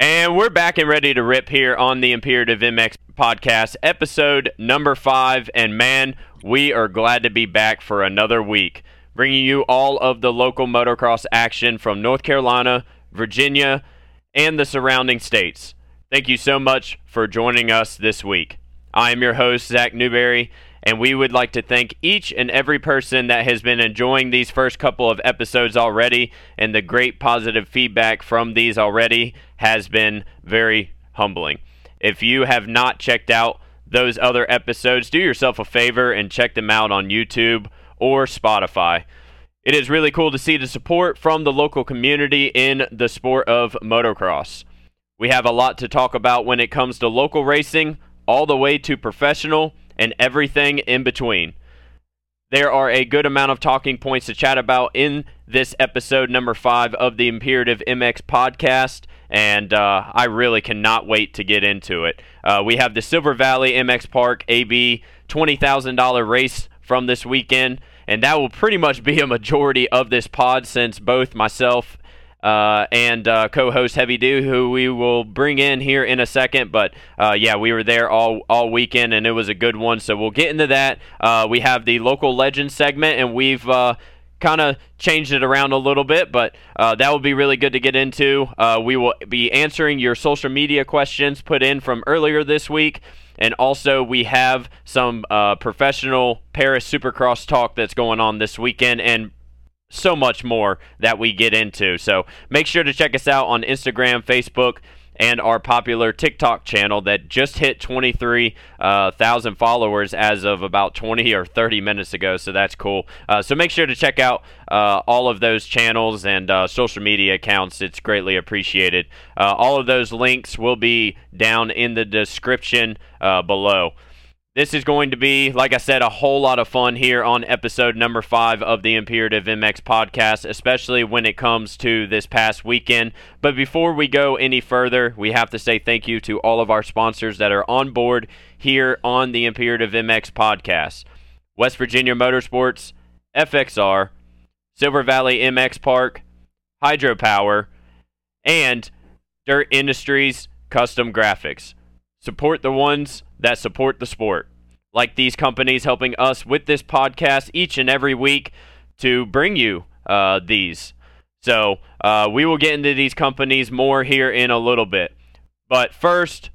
And we're back and ready to rip here on the Imperative MX podcast, episode number five. And man, we are glad to be back for another week, bringing you all of the local motocross action from North Carolina, Virginia, and the surrounding states. Thank you so much for joining us this week. I am your host, Zach Newberry, and we would like to thank each and every person that has been enjoying these first couple of episodes already, and the great positive feedback from these already has been very humbling. If you have not checked out those other episodes, do yourself a favor and check them out on YouTube or Spotify. It is really cool to see the support from the local community in the sport of motocross. We have a lot to talk about when it comes to local racing, all the way to professional and everything in between. There are a good amount of talking points to chat about in this episode number five of the Imperative MX podcast, and uh, I really cannot wait to get into it. Uh, we have the Silver Valley MX Park AB $20,000 race from this weekend, and that will pretty much be a majority of this pod since both myself uh, and uh, co-host Heavy D, who we will bring in here in a second. But uh, yeah, we were there all all weekend, and it was a good one. So we'll get into that. Uh, we have the local legend segment, and we've uh, kind of changed it around a little bit, but uh, that will be really good to get into. we will be answering your social media questions put in from earlier this week. And also, we have some professional Paris Supercross talk that's going on this weekend, and so much more that we get into. So make sure to check us out on Instagram, Facebook, and our popular TikTok channel that just hit 23,000 uh, followers as of about 20 or 30 minutes ago. So that's cool. Uh, so make sure to check out uh, all of those channels and uh, social media accounts. It's greatly appreciated. Uh, all of those links will be down in the description uh, below. This is going to be, like I said, a whole lot of fun here on episode number five of the Imperative MX podcast, especially when it comes to this past weekend. But before we go any further, we have to say thank you to all of our sponsors that are on board here on the Imperative MX podcast West Virginia Motorsports, FXR, Silver Valley MX Park, Hydropower, and Dirt Industries Kustom Graphics. Support the ones that support the sport. Like these companies helping us with this podcast each and every week to bring you uh, these. So uh, we will get into these companies more here in a little bit. But first,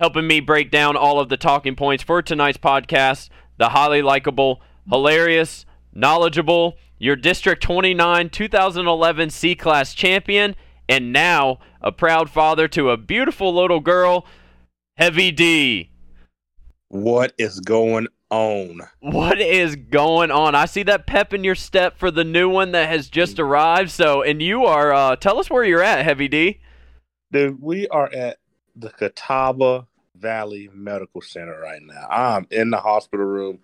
helping me break down all of the talking points for tonight's podcast, the highly likable, hilarious, knowledgeable, your District 29 2011 C Class champion, and now a proud father to a beautiful little girl Heavy D. What is going on? What is going on? I see that pep in your step for the new one that has just arrived. So, and you are, uh, tell us where you're at, Heavy D. Dude, we are at the Catawba Valley Medical Center right now. I'm in the hospital room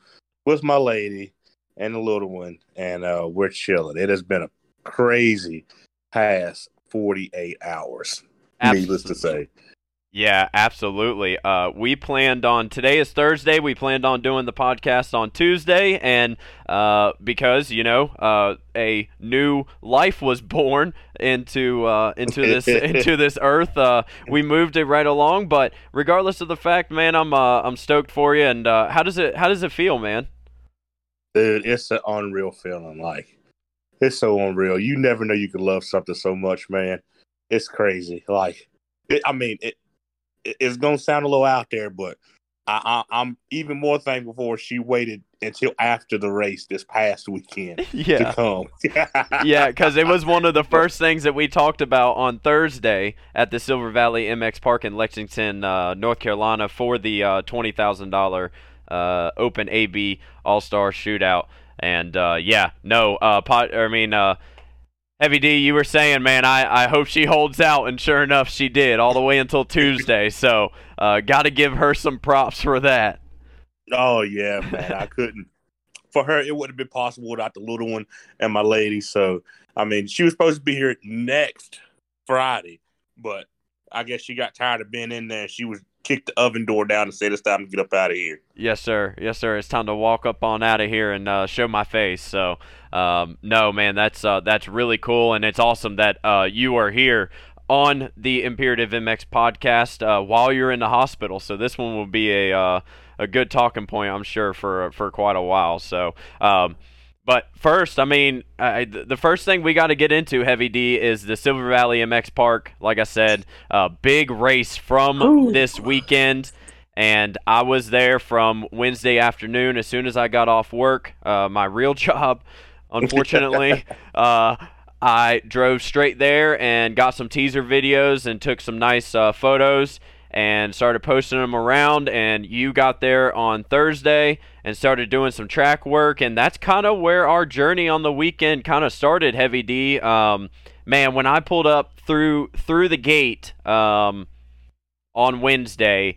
with my lady and the little one, and uh, we're chilling. It has been a crazy past 48 hours, Absolutely. needless to say. Yeah, absolutely. Uh, we planned on today is Thursday. We planned on doing the podcast on Tuesday, and uh, because you know uh, a new life was born into uh, into this into this earth, uh, we moved it right along. But regardless of the fact, man, I'm uh, I'm stoked for you. And how does it how does it feel, man? Dude, it's an unreal feeling. Like it's so unreal. You never know you can love something so much, man. It's crazy. Like. It, I mean, it, it's gonna sound a little out there, but I, I, am even more thankful for she waited until after the race this past weekend yeah. to come. yeah, because it was one of the first things that we talked about on Thursday at the Silver Valley MX Park in Lexington, uh, North Carolina, for the uh, twenty thousand dollar uh, Open AB All Star Shootout. And uh, yeah, no, uh, pot. I mean uh, Heavy D, you were saying, man, I, I hope she holds out, and sure enough, she did all the way until Tuesday. So, uh, got to give her some props for that. Oh yeah, man, I couldn't. For her, it wouldn't have been possible without the little one and my lady. So, I mean, she was supposed to be here next Friday, but I guess she got tired of being in there. She was kicked the oven door down and said it's time to get up out of here. Yes, sir. Yes, sir. It's time to walk up on out of here and uh, show my face. So, um, no, man, that's uh, that's really cool, and it's awesome that uh, you are here on the Imperative MX podcast uh, while you're in the hospital. So this one will be a uh, a good talking point, I'm sure, for for quite a while. So. Um, but first, I mean, I, the first thing we got to get into, Heavy D, is the Silver Valley MX Park. Like I said, a big race from Ooh. this weekend. And I was there from Wednesday afternoon as soon as I got off work, uh, my real job, unfortunately. uh, I drove straight there and got some teaser videos and took some nice uh, photos and started posting them around. And you got there on Thursday and started doing some track work, and that's kind of where our journey on the weekend kind of started. Heavy D, um, man, when I pulled up through through the gate um, on Wednesday.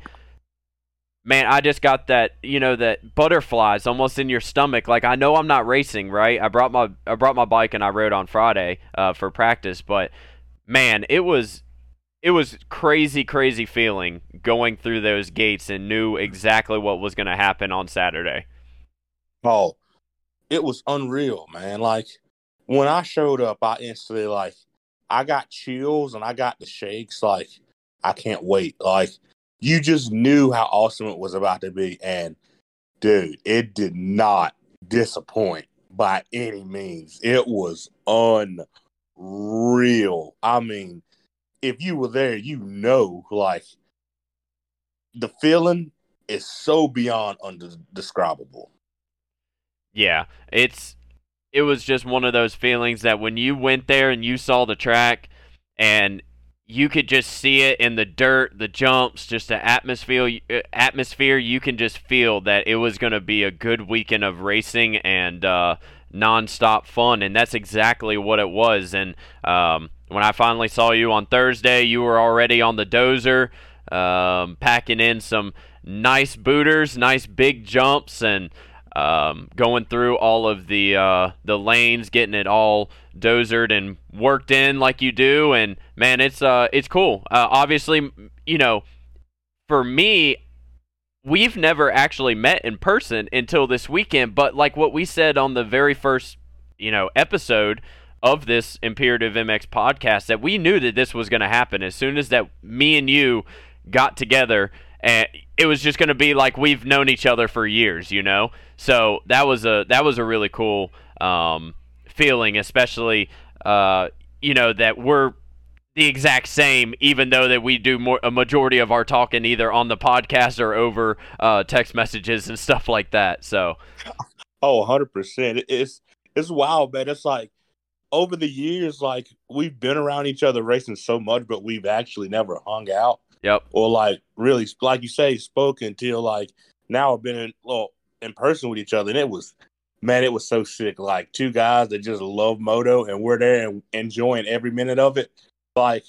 Man, I just got that, you know, that butterflies almost in your stomach. Like I know I'm not racing, right? I brought my I brought my bike and I rode on Friday uh, for practice, but man, it was it was crazy, crazy feeling going through those gates and knew exactly what was going to happen on Saturday. Oh, it was unreal, man. Like when I showed up, I instantly like I got chills and I got the shakes. Like I can't wait. Like you just knew how awesome it was about to be, and dude, it did not disappoint by any means. It was unreal. I mean if you were there, you know, like the feeling is so beyond undescribable. Yeah, it's it was just one of those feelings that when you went there and you saw the track and you could just see it in the dirt, the jumps, just the atmosphere. Uh, atmosphere, you can just feel that it was going to be a good weekend of racing and uh, nonstop fun, and that's exactly what it was. And um, when I finally saw you on Thursday, you were already on the dozer, um, packing in some nice booters, nice big jumps, and um, going through all of the uh, the lanes, getting it all dozered and worked in like you do. And man, it's uh, it's cool. Uh, obviously, you know, for me, we've never actually met in person until this weekend. But like what we said on the very first, you know, episode of this Imperative MX podcast that we knew that this was going to happen as soon as that me and you got together and it was just going to be like we've known each other for years, you know. So that was a that was a really cool um, feeling, especially uh, you know that we're the exact same, even though that we do more a majority of our talking either on the podcast or over uh, text messages and stuff like that. So, oh, 100 percent. It's it's wild, man. It's like over the years, like we've been around each other racing so much, but we've actually never hung out. Yep. Or like really, like you say, spoken until like now I've been in well in person with each other, and it was man, it was so sick. Like two guys that just love moto, and we're there and enjoying every minute of it. Like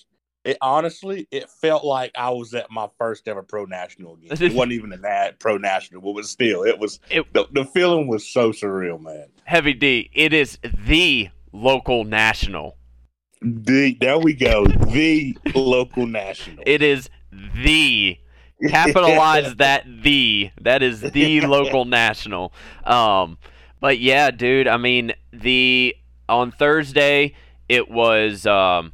it honestly, it felt like I was at my first ever pro national again. It wasn't even ad pro national, but was still, it was it, the, the feeling was so surreal, man. Heavy D, it is the local national. The there we go. The local national. It is the capitalize that the that is the local national. Um, but yeah, dude. I mean, the on Thursday it was. Um,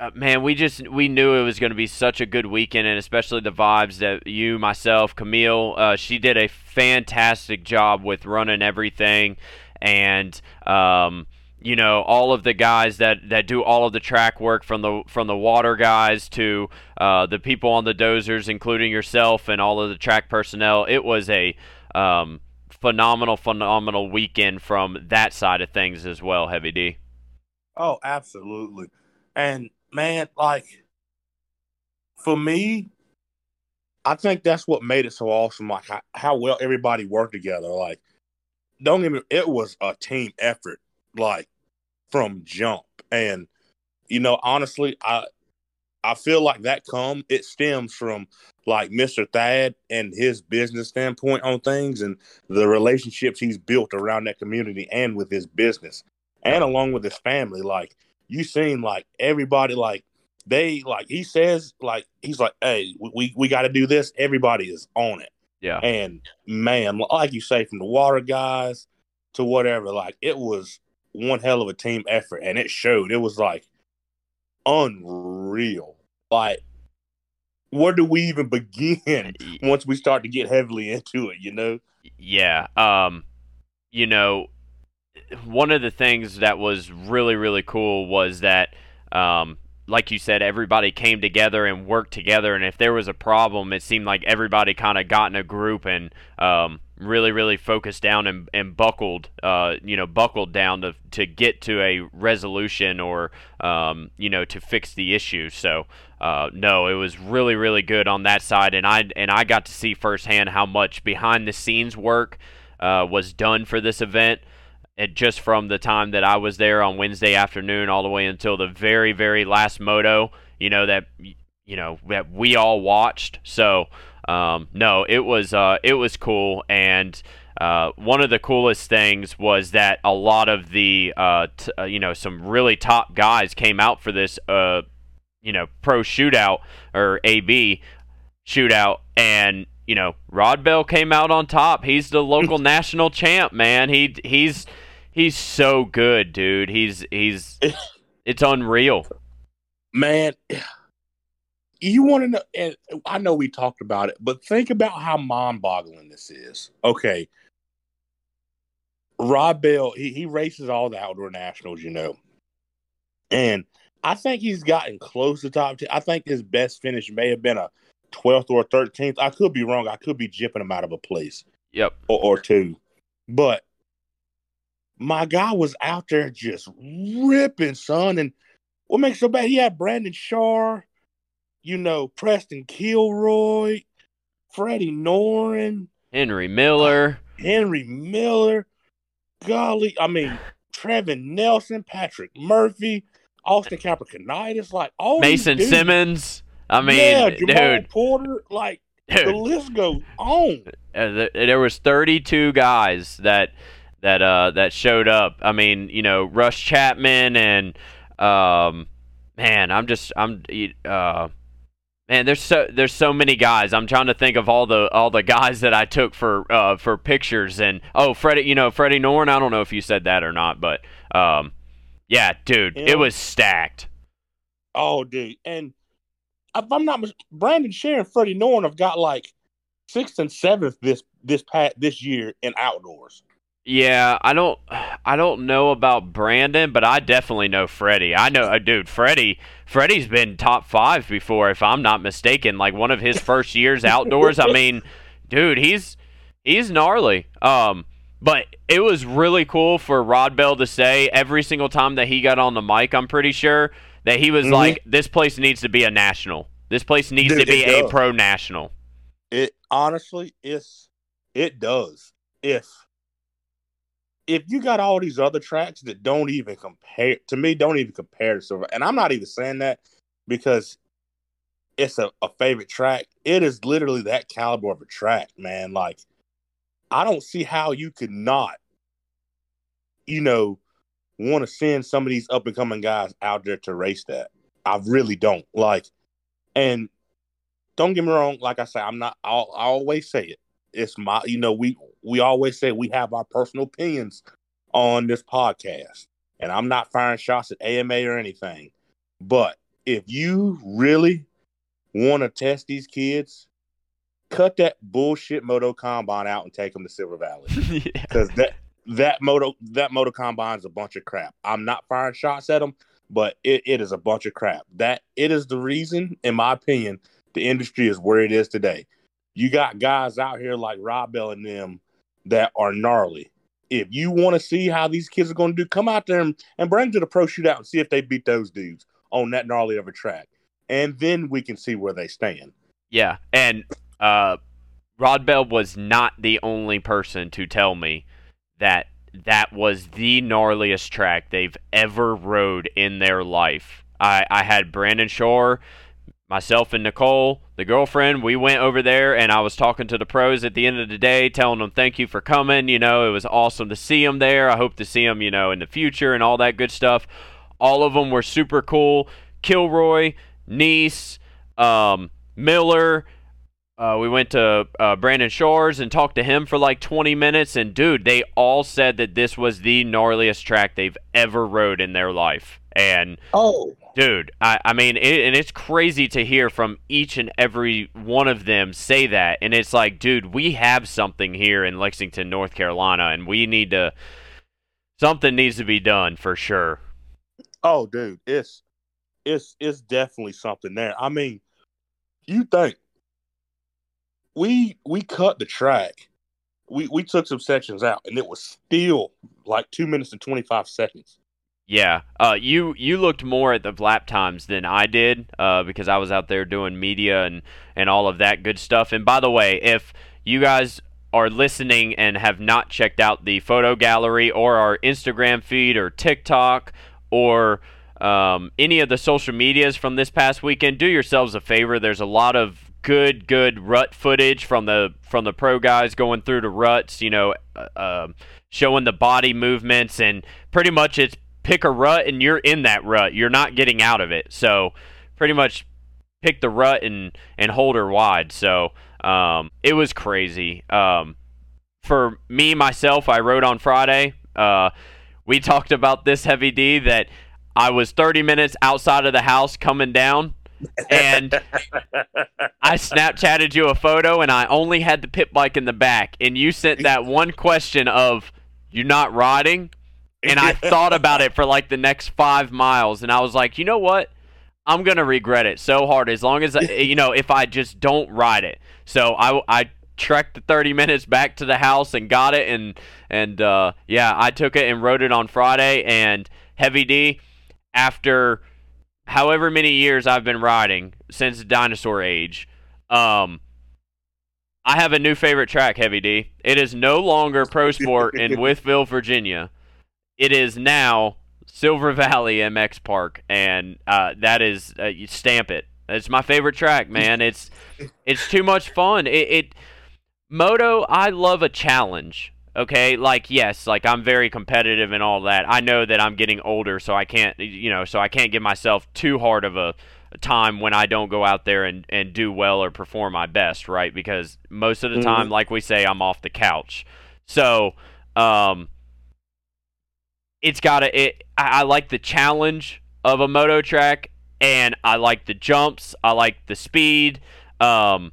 uh, man, we just we knew it was going to be such a good weekend, and especially the vibes that you, myself, Camille, uh, she did a fantastic job with running everything, and um, you know all of the guys that, that do all of the track work from the from the water guys to uh, the people on the dozers, including yourself and all of the track personnel. It was a um, phenomenal, phenomenal weekend from that side of things as well. Heavy D. Oh, absolutely, and man, like for me, I think that's what made it so awesome. Like how, how well everybody worked together. Like, don't even it was a team effort like from jump. And you know, honestly, I I feel like that come it stems from like Mr. Thad and his business standpoint on things and the relationships he's built around that community and with his business and along with his family. Like you seen like everybody like they like he says like he's like, hey, we we got to do this. Everybody is on it. Yeah. And man, like you say, from the water guys to whatever, like it was one hell of a team effort, and it showed. It was like unreal. Like, where do we even begin once we start to get heavily into it? You know? Yeah. Um, you know, one of the things that was really really cool was that, um, like you said, everybody came together and worked together, and if there was a problem, it seemed like everybody kind of got in a group and um, really, really focused down and, and buckled, uh, you know, buckled down to to get to a resolution or, um, you know, to fix the issue. So, uh, no, it was really, really good on that side, and I and I got to see firsthand how much behind the scenes work uh, was done for this event it just from the time that I was there on Wednesday afternoon all the way until the very very last moto, you know that you know that we all watched. So um, no, it was uh, it was cool, and uh, one of the coolest things was that a lot of the uh, t- uh, you know some really top guys came out for this uh, you know pro shootout or AB shootout, and you know Rod Bell came out on top. He's the local national champ, man. He he's He's so good, dude. He's he's it's unreal. Man, you want to know and I know we talked about it, but think about how mind-boggling this is. Okay. Rob Bell, he, he races all the outdoor nationals, you know. And I think he's gotten close to top 10. I think his best finish may have been a 12th or 13th. I could be wrong. I could be jipping him out of a place. Yep. Or, or two. But my guy was out there just ripping, son. And what makes so bad? He had Brandon Shaw, you know, Preston Kilroy, Freddie Noren, Henry Miller, Henry Miller. Golly, I mean, Trevin Nelson, Patrick Murphy, Austin Capricornitis, like all Mason Simmons. I mean, yeah, Jamal dude, Porter, like dude. the list goes on. Uh, there was 32 guys that that uh that showed up. I mean, you know, Russ Chapman and um man, I'm just I'm uh man, there's so there's so many guys. I'm trying to think of all the all the guys that I took for uh for pictures and oh, Freddie, you know, Freddie Noren, I don't know if you said that or not, but um yeah, dude, it was stacked. Oh, dude. And if I'm not Brandon Scharer, Freddie Noren have got like sixth and seventh this this pat this year in outdoors. Yeah, I don't, I don't know about Brandon, but I definitely know Freddie. I know, uh, dude, Freddie, Freddie's been top five before, if I'm not mistaken. Like one of his first years outdoors. I mean, dude, he's he's gnarly. Um, but it was really cool for Rod Bell to say every single time that he got on the mic. I'm pretty sure that he was mm-hmm. like, "This place needs to be a national. This place needs dude, to be a pro national." It honestly, it's it does. If if you got all these other tracks that don't even compare to me, don't even compare to Silver, and I'm not even saying that because it's a, a favorite track. It is literally that caliber of a track, man. Like, I don't see how you could not, you know, want to send some of these up and coming guys out there to race that. I really don't. Like, and don't get me wrong, like I say, I'm not I'll I always say it. It's my you know, we we always say we have our personal opinions on this podcast. And I'm not firing shots at AMA or anything. But if you really want to test these kids, cut that bullshit moto combine out and take them to Silver Valley. Because yeah. that that moto that moto combine is a bunch of crap. I'm not firing shots at them, but it, it is a bunch of crap. That it is the reason, in my opinion, the industry is where it is today. You got guys out here like Rob Bell and them that are gnarly. If you want to see how these kids are going to do, come out there and, and bring to the pro shootout and see if they beat those dudes on that gnarly of a track. And then we can see where they stand. Yeah. And uh, Rod Bell was not the only person to tell me that that was the gnarliest track they've ever rode in their life. I, I had Brandon Scharer myself and Nicole, the girlfriend, we went over there and I was talking to the pros at the end of the day, telling them thank you for coming. You know, it was awesome to see them there. I hope to see them, you know, in the future and all that good stuff. All of them were super cool. Kilroy, Nice, um, Miller. Uh, we went to uh, Brandon Shores and talked to him for like 20 minutes. And dude, they all said that this was the gnarliest track they've ever rode in their life. And oh, Dude, I, I mean, it, and it's crazy to hear from each and every one of them say that. And it's like, dude, we have something here in Lexington, North Carolina, and we need to, something needs to be done for sure. Oh, dude, it's it's it's definitely something there. I mean, you think we we cut the track, we we took some sections out, and it was still like two minutes and twenty five seconds. Yeah, uh, you you looked more at the lap times than I did uh, because I was out there doing media and and all of that good stuff. And by the way, if you guys are listening and have not checked out the photo gallery or our Instagram feed or TikTok or um, any of the social medias from this past weekend, do yourselves a favor. There's a lot of good good rut footage from the from the pro guys going through the ruts. You know. Uh, um, showing the body movements and pretty much it's pick a rut and you're in that rut. You're not getting out of it. So pretty much pick the rut and and hold her wide. So um, it was crazy. Um, for me myself, I rode on Friday. Uh, we talked about this heavy D that I was 30 minutes outside of the house coming down. and I Snapchatted you a photo, and I only had the pit bike in the back. And you sent that one question of, "You're not riding?" And I thought about it for like the next five miles, and I was like, you know what? I'm gonna regret it so hard as long as I, you know if I just don't ride it. So I I trekked the 30 minutes back to the house and got it, and and uh, yeah, I took it and rode it on Friday. And Heavy D, after however many years I've been riding since the dinosaur age, um, I have a new favorite track, Heavy D. It is no longer Pro Sport in Wytheville, Virginia it is now Silver Valley MX Park, and uh, that is uh, you stamp it. It's my favorite track, man. It's it's too much fun. It, it moto. I love a challenge. Okay, like yes, like I'm very competitive and all that. I know that I'm getting older, so I can't, you know, so I can't give myself too hard of a, time when I don't go out there and, and do well or perform my best, right? Because most of the time, mm-hmm. like we say, I'm off the couch. So, um, it's got a. It, I, I like the challenge of a moto track, and I like the jumps. I like the speed. Um,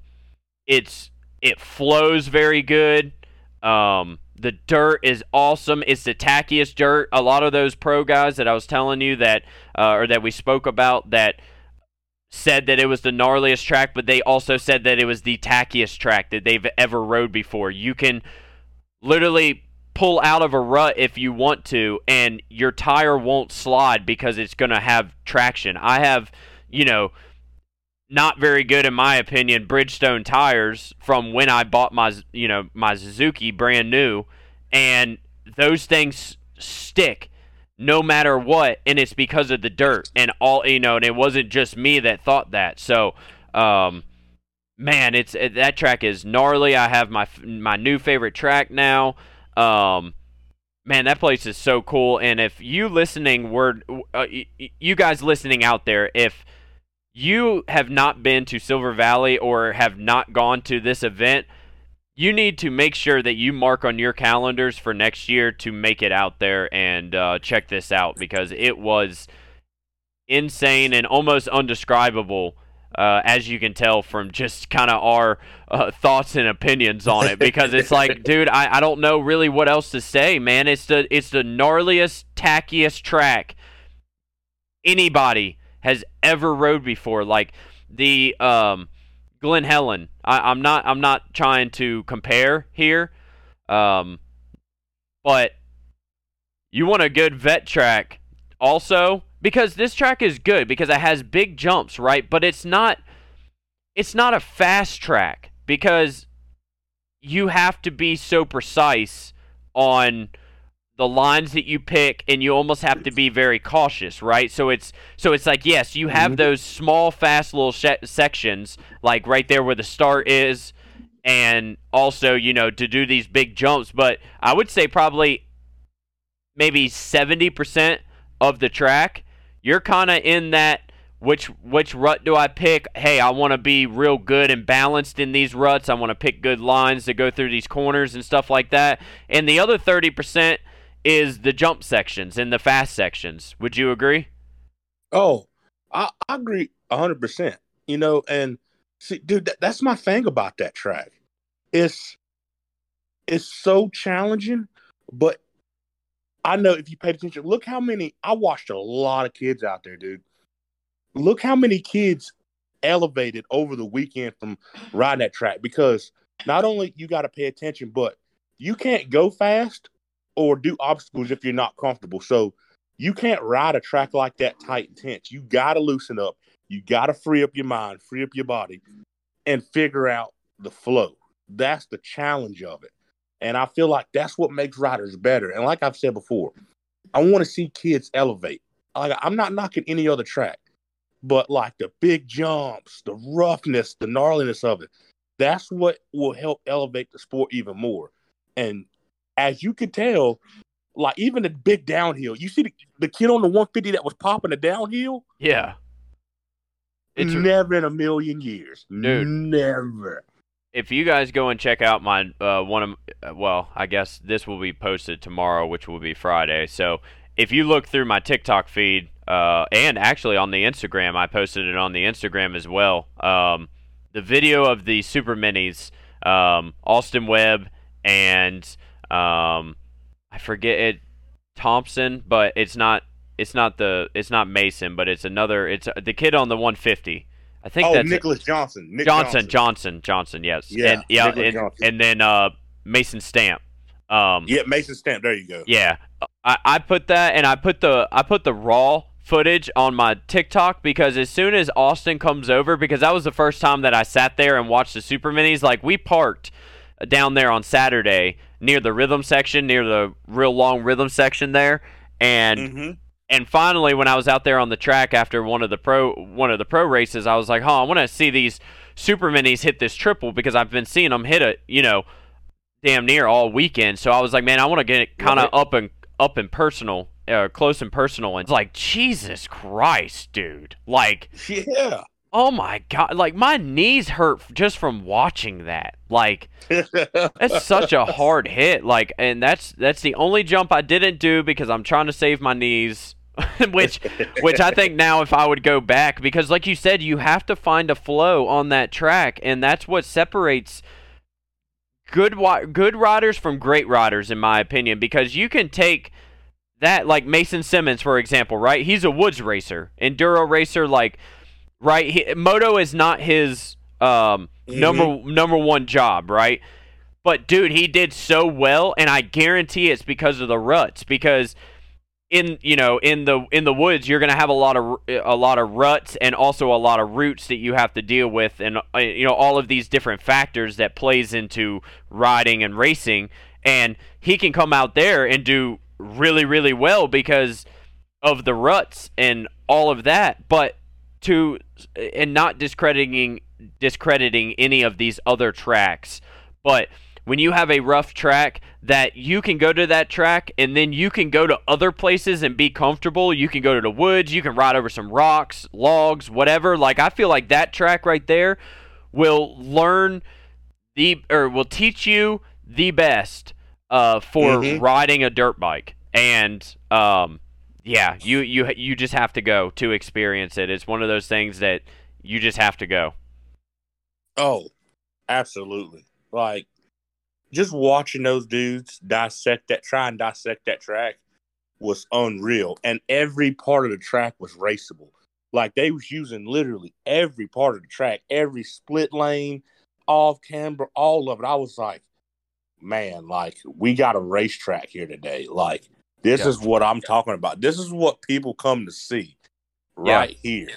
it's it flows very good. Um, the dirt is awesome. It's the tackiest dirt. A lot of those pro guys that I was telling you that, uh, or that we spoke about, that said that it was the gnarliest track, but they also said that it was the tackiest track that they've ever rode before. You can literally pull out of a rut if you want to, and your tire won't slide because it's going to have traction. I have, you know, not very good in my opinion Bridgestone tires from when I bought my, you know, my Suzuki brand new, and those things stick no matter what, and it's because of the dirt and all, you know, and it wasn't just me that thought that. So, um, man, it's it, that track is gnarly. I have my my new favorite track now. Um, man, that place is so cool. And if you listening, were, uh, you guys listening out there, if you have not been to Silver Valley or have not gone to this event, you need to make sure that you mark on your calendars for next year to make it out there and uh, check this out because it was insane and almost undescribable uh, as you can tell from just kind of our uh, thoughts and opinions on it, because it's like, dude, I, I don't know really what else to say, man. It's the it's the gnarliest, tackiest track anybody has ever rode before. Like the um, Glen Helen. I, am not I'm not trying to compare here, um, but you want a good vet track also because this track is good because it has big jumps, right? But it's not it's not a fast track because you have to be so precise on the lines that you pick and you almost have to be very cautious right so it's so it's like yes you have mm-hmm. those small fast little sh- sections like right there where the start is and also you know to do these big jumps but i would say probably maybe 70% of the track you're kind of in that which which rut do I pick? Hey, I want to be real good and balanced in these ruts. I want to pick good lines to go through these corners and stuff like that. And the other 30% is the jump sections and the fast sections. Would you agree? Oh, I, I agree hundred percent. You know, and see, dude, that, that's my thing about that track. It's it's so challenging, but I know if you paid attention, look how many I watched a lot of kids out there, dude. Look how many kids elevated over the weekend from riding that track because not only you got to pay attention, but you can't go fast or do obstacles if you're not comfortable. So you can't ride a track like that tight and tense. You got to loosen up. You got to free up your mind, free up your body, and figure out the flow. That's the challenge of it. And I feel like that's what makes riders better. And like I've said before, I want to see kids elevate. Like I'm not knocking any other track, but like the big jumps, the roughness, the gnarliness of it, that's what will help elevate the sport even more. And as you can tell, like even the big downhill, you see the, the kid on the 150 that was popping the downhill? Yeah. It's never in a million years. Dude. Never. If you guys go and check out my uh, one of uh, well, I guess this will be posted tomorrow, which will be Friday. So if you look through my TikTok feed, uh, and actually on the Instagram, I posted it on the Instagram as well. Um, the video of the super minis, um, Austin Webb and um, I forget it Thompson, but it's not it's not the it's not Mason, but it's another it's the kid on the 150. I think oh, that's Nicholas Johnson. Nick Johnson, Johnson, Johnson, yes. Yeah, and, yeah, and, and then uh, Mason Stamp. Um, Yeah, Mason Stamp. There you go. yeah, I, I put that and I put the I put the raw footage on my TikTok because as soon as Austin comes over, because that was the first time that I sat there and watched the Super Minis. Like we parked down there on Saturday near the rhythm section, near the real long rhythm section there, and hmm and finally when I was out there on the track after one of the pro one of the pro races, I was like, "Huh, I want to see these super minis hit this triple because I've been seeing them hit it, you know, damn near all weekend." So I was like, "Man, I want to get it kind of up and up and personal, uh, close and personal." And it's like, "Jesus Christ, dude!" Like, Yeah. oh my god, like my knees hurt just from watching that. Like, that's such a hard hit. Like, and that's that's the only jump I didn't do because I'm trying to save my knees. which, which I think now if I would go back, because like you said, you have to find a flow on that track, and that's what separates good good riders from great riders, in my opinion. Because you can take that, like Mason Simmons, for example, right? He's a woods racer, enduro racer, like right. He, moto is not his um number number one job, right? But dude, he did so well, and I guarantee it's because of the ruts. Because in you know in the in the woods, you're gonna have a lot of a lot of ruts and also a lot of roots that you have to deal with, and uh, you know all of these different factors that plays into riding and racing. And he can come out there and do really really well because of the ruts and all of that. But to and not discrediting discrediting any of these other tracks, but when you have a rough track that you can go to that track and then you can go to other places and be comfortable. You can go to the woods, you can ride over some rocks, logs, whatever. Like I feel like that track right there will learn the or will teach you the best uh, for Mhm. riding a dirt bike. And um, yeah, you you you just have to go to experience it. It's one of those things that you just have to go. Oh, absolutely. Like just watching those dudes dissect that, try and dissect that track was unreal. And every part of the track was raceable. Like they was using literally every part of the track, every split lane, off camber, all of it. I was like, man, like we got a racetrack here today. Like this Yeah. is what I'm talking about. This is what people come to see Yeah. right here.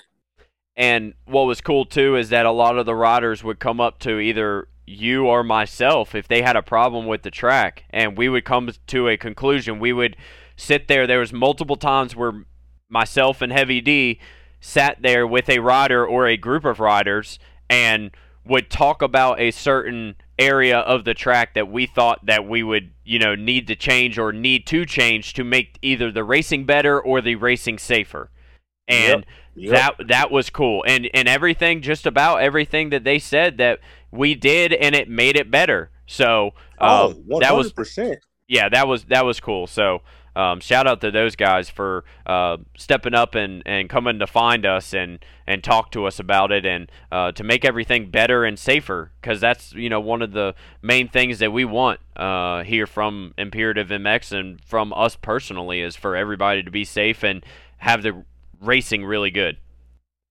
And what was cool too is that a lot of the riders would come up to either you or myself if they had a problem with the track, and we would come to a conclusion. We would sit there. There was multiple times where myself and Heavy D sat there with a rider or a group of riders and would talk about a certain area of the track that we thought that we would, you know, need to change or need to change to make either the racing better or the racing safer. And Yep. that that was cool and and everything just about everything that they said that we did and it made it better so oh, um, that was 100%. yeah that was that was cool so um, shout out to those guys for uh, stepping up and, and coming to find us and, and talk to us about it and uh, to make everything better and safer because that's you know one of the main things that we want uh, here from Imperative MX and from us personally is for everybody to be safe and have the racing really good.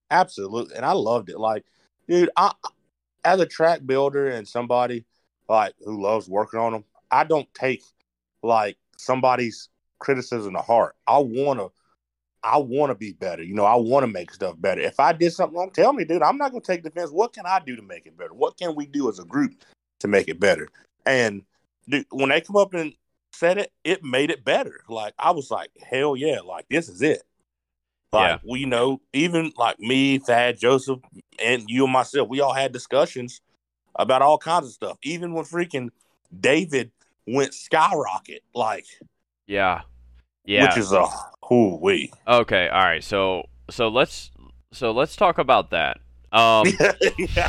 Absolutely, and I loved it. Like, dude, I as a track builder and somebody like who loves working on them, I don't take like somebody's criticism to heart. I wanna I wanna be better. You know, I wanna make stuff better. If I did something wrong, tell me, dude. I'm not gonna take defense. What can I do to make it better? What can we do as a group to make it better? And dude, when they come up and said it, it made it better. Like I was like, hell yeah, like this is it. Like yeah. we know, even like me, Thad, Joseph, and you and myself, we all had discussions about all kinds of stuff. Even when freaking David went skyrocket, like yeah, yeah, which is a who we. Okay, all right. So so let's so let's talk about that. Um,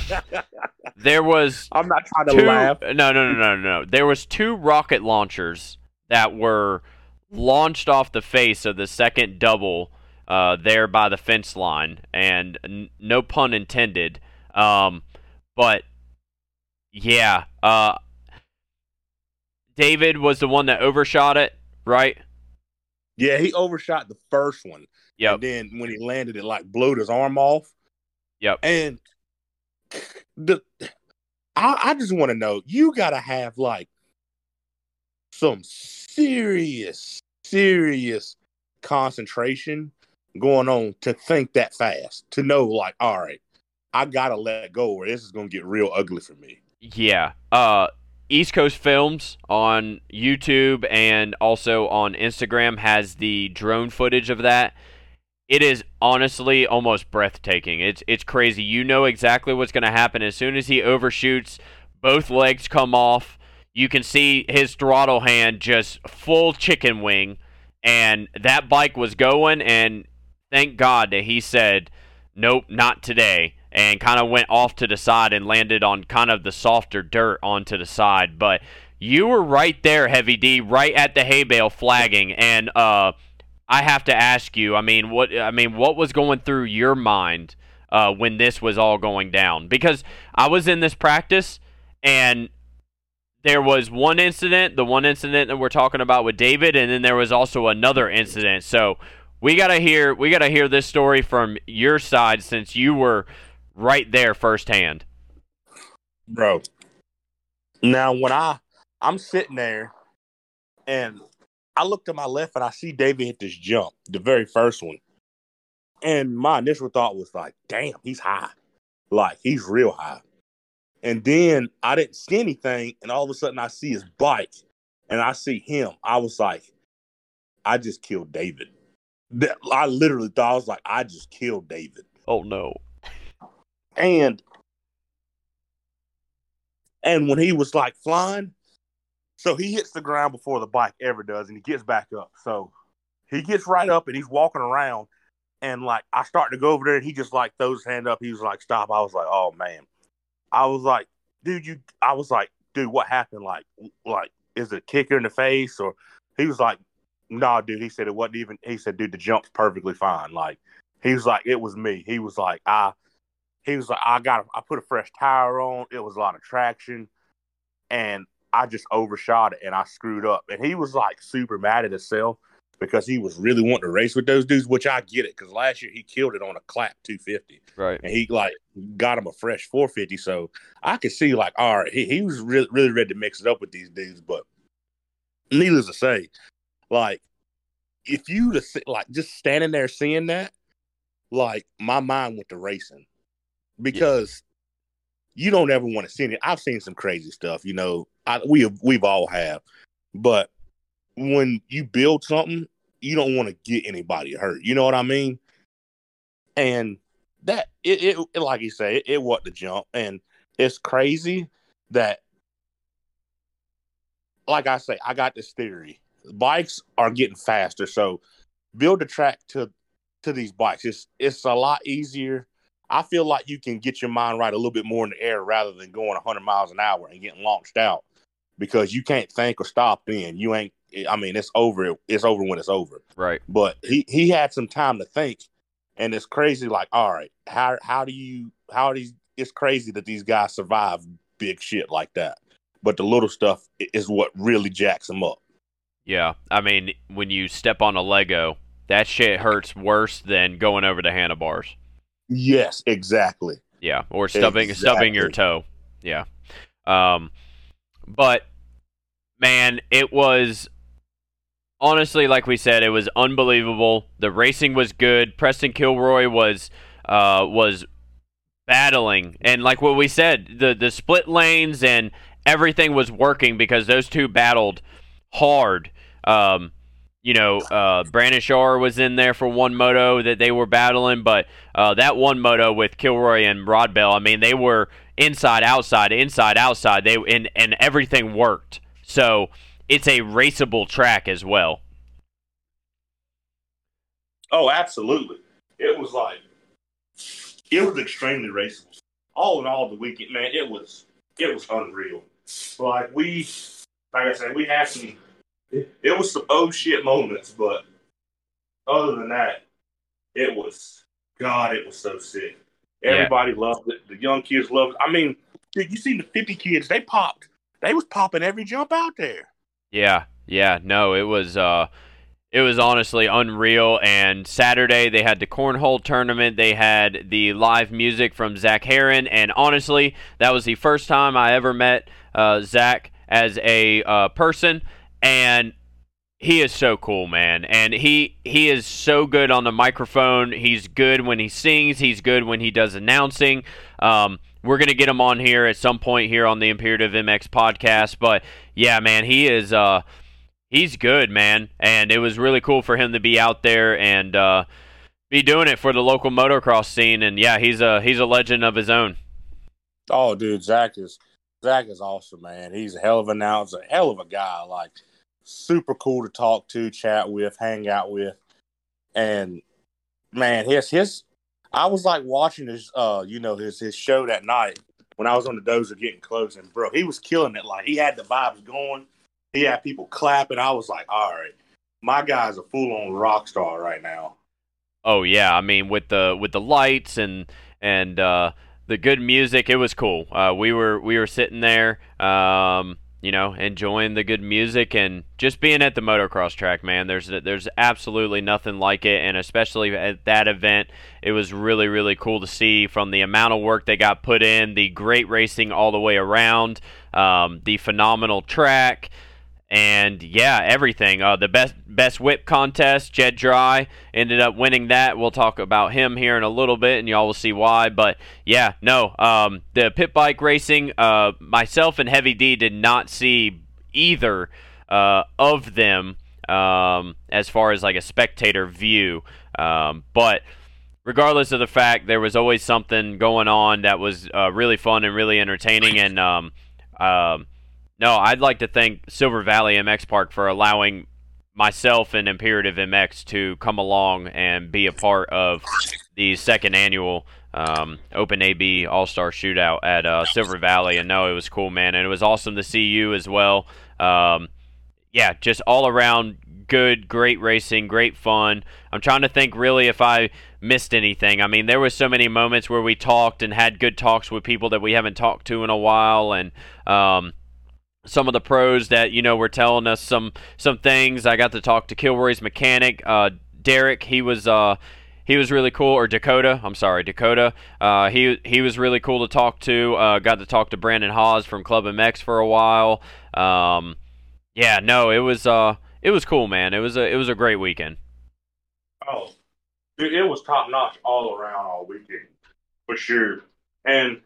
there was. I'm not trying to two, laugh. No, no, no, no, no. There was two rocket launchers that were launched off the face of the second double uh, there by the fence line, and n- no pun intended. Um, but yeah, uh, David was the one that overshot it, right? Yeah, he overshot the first one. Yeah. And then when he landed, it like blew his arm off. Yep. And the I, I just want to know, you gotta have like some serious, serious concentration going on to think that fast, to know like, all right, I gotta let go or this is gonna get real ugly for me. Yeah. Uh East Coast Films on YouTube and also on Instagram has the drone footage of that. It is honestly almost breathtaking. It's it's crazy. You know exactly what's to happen as soon as he overshoots, both legs come off. You can see his throttle hand just full chicken wing and that bike was going and thank God that he said, "Nope, not today." and kind of went off to the side and landed on kind of the softer dirt onto the side. But you were right there, Heavy D, right at the hay bale flagging, and uh, I have to ask you. I mean, what I mean, what was going through your mind uh, when this was all going down? Because I was in this practice, and there was one incident, the one incident that we're talking about with David, and then there was also another incident. So we gotta hear we gotta hear this story from your side since you were right there firsthand. Bro. Now when I I'm sitting there and I look to my left and I see David hit this jump, the very first one. And my initial thought was like, damn, he's high. Like he's real high. And then I didn't see anything, and all of a sudden I see his bike and I see him. I was like, I just killed David. I literally thought I was like, I just killed David. Oh no. And and when he was like flying, so he hits the ground before the bike ever does, and he gets back up. So he gets right up and he's walking around, and like I start to go over there, and he just like throws his hand up. He was like, "Stop!" I was like, "Oh man," I was like, "Dude, you," I was like, "Dude, what happened? Like, like is it a kicker in the face?" Or he was like, "No, nah, dude." He said it wasn't even. He said, "Dude, the jump's perfectly fine." Like he was like, "It was me." He was like, "I." he was like, I got, I put a fresh tire on. It was a lot of traction, and I just overshot it and I screwed up. And he was like super mad at himself because he was really wanting to race with those dudes, which I get it because last year he killed it on a clap 250, right? And he like got him a fresh 450. So I could see like, all right, he, he was really really ready to mix it up with these dudes. But needless to say, like if you to like just standing there seeing that, like my mind went to racing because yeah. you don't ever want to see it. I've seen some crazy stuff, you know. I, we have, we've all have, but when you build something, you don't want to get anybody hurt. You know what I mean? And that it, it, like you say, it, it what the jump, and it's crazy that, like I say, I got this theory: bikes are getting faster, so build a track to to these bikes. It's it's a lot easier I feel like you can get your mind right a little bit more in the air rather than going 100 miles an hour and getting launched out. because you can't think or stop then. You ain't I mean, it's over. It's over when it's over. Right. But he he had some time to think, and it's crazy. Like, all right, how how do you how these? It's crazy that these guys survive big shit like that. But the little stuff is what really jacks them up. Yeah, I mean, when you step on a Lego, that shit hurts worse than going over the handlebars. Yes, exactly. Yeah, or stubbing exactly. stubbing your toe. Yeah. Um, but man, it was honestly, like we said, it was unbelievable. The racing was good. Preston Kilroy was uh, was battling, and like what we said, the the split lanes and everything was working because those two battled hard. Um, you know, uh, Brandon was in there for one moto that they were battling, but uh, that one moto with Kilroy and Rodbell, I mean, they were inside, outside, inside, outside. They and and everything worked. So it's a raceable track as well. Oh, absolutely. It was like it was extremely raceable. All in all, the weekend, man, it was it was unreal. Like we, like I said, we had some. It, it was some oh shit moments, but other than that, it was God. It was so sick. Everybody yeah. loved it. The young kids loved it. I mean, dude, you seen the fifty kids? They popped. They was popping every jump out there. Yeah, yeah. No, it was. uh it was honestly unreal. And Saturday they had the cornhole tournament. They had the live music from Zach Herrin, and honestly, that was the first time I ever met uh, Zach as a uh, person, and he is so cool, man. And he he is so good on the microphone. He's good when he sings. He's good when he does announcing. Um, we're gonna get him on here at some point here on the Imperative MX podcast. But yeah, man, he is. Uh, he's good, man, and it was really cool for him to be out there and uh, be doing it for the local motocross scene. And yeah, he's a he's a legend of his own. Oh, dude, Zach is Zach is awesome, man. He's a hell of an announcer, hell of a guy. Like super cool to talk to, chat with, hang out with, and man, his his. I was like watching his, uh, you know, his his show that night when I was on the dozer getting close, and bro, he was killing it. Like he had the vibes going he had people clapping. I was like, all right, my guy's a full on rock star right now. Oh yeah, I mean with the with the lights and and uh, the good music, it was cool. Uh, we were we were sitting there, um, you know, enjoying the good music and just being at the motocross track. Man, there's there's absolutely nothing like it, and especially at that event, it was really really cool to see from the amount of work they got put in, the great racing all the way around, um, the phenomenal track and yeah, everything. Uh, the best best whip contest, Jed Dry ended up winning that. We'll talk about him here in a little bit, and y'all will see why. But yeah, no, um, the pit bike racing. Uh, myself and Heavy D did not see either uh, of them um, as far as like a spectator view, um, but. Regardless of the fact, there was always something going on that was uh, really fun and really entertaining, and um, um no, I'd like to thank Silver Valley MX Park for allowing myself and Imperative MX to come along and be a part of the second annual um, Open AB All Star Shootout at uh, Silver Valley. And no, it was cool, man, and it was awesome to see you as well. Um, yeah, just all around good, great racing, great fun. I'm trying to think really if I missed anything. I mean, there was so many moments where we talked and had good talks with people that we haven't talked to in a while, and um, some of the pros that you know were telling us some some things. I got to talk to Kilroy's mechanic, uh, Derek. He was uh, he was really cool. Or Dakota, I'm sorry, Dakota. Uh, he he was really cool to talk to. Uh, got to talk to Brandon Hawes from Club MX for a while. Um, yeah, no, it was uh, it was cool, man. It was a it was a great weekend. Oh, it, it was top notch all around all weekend for sure. And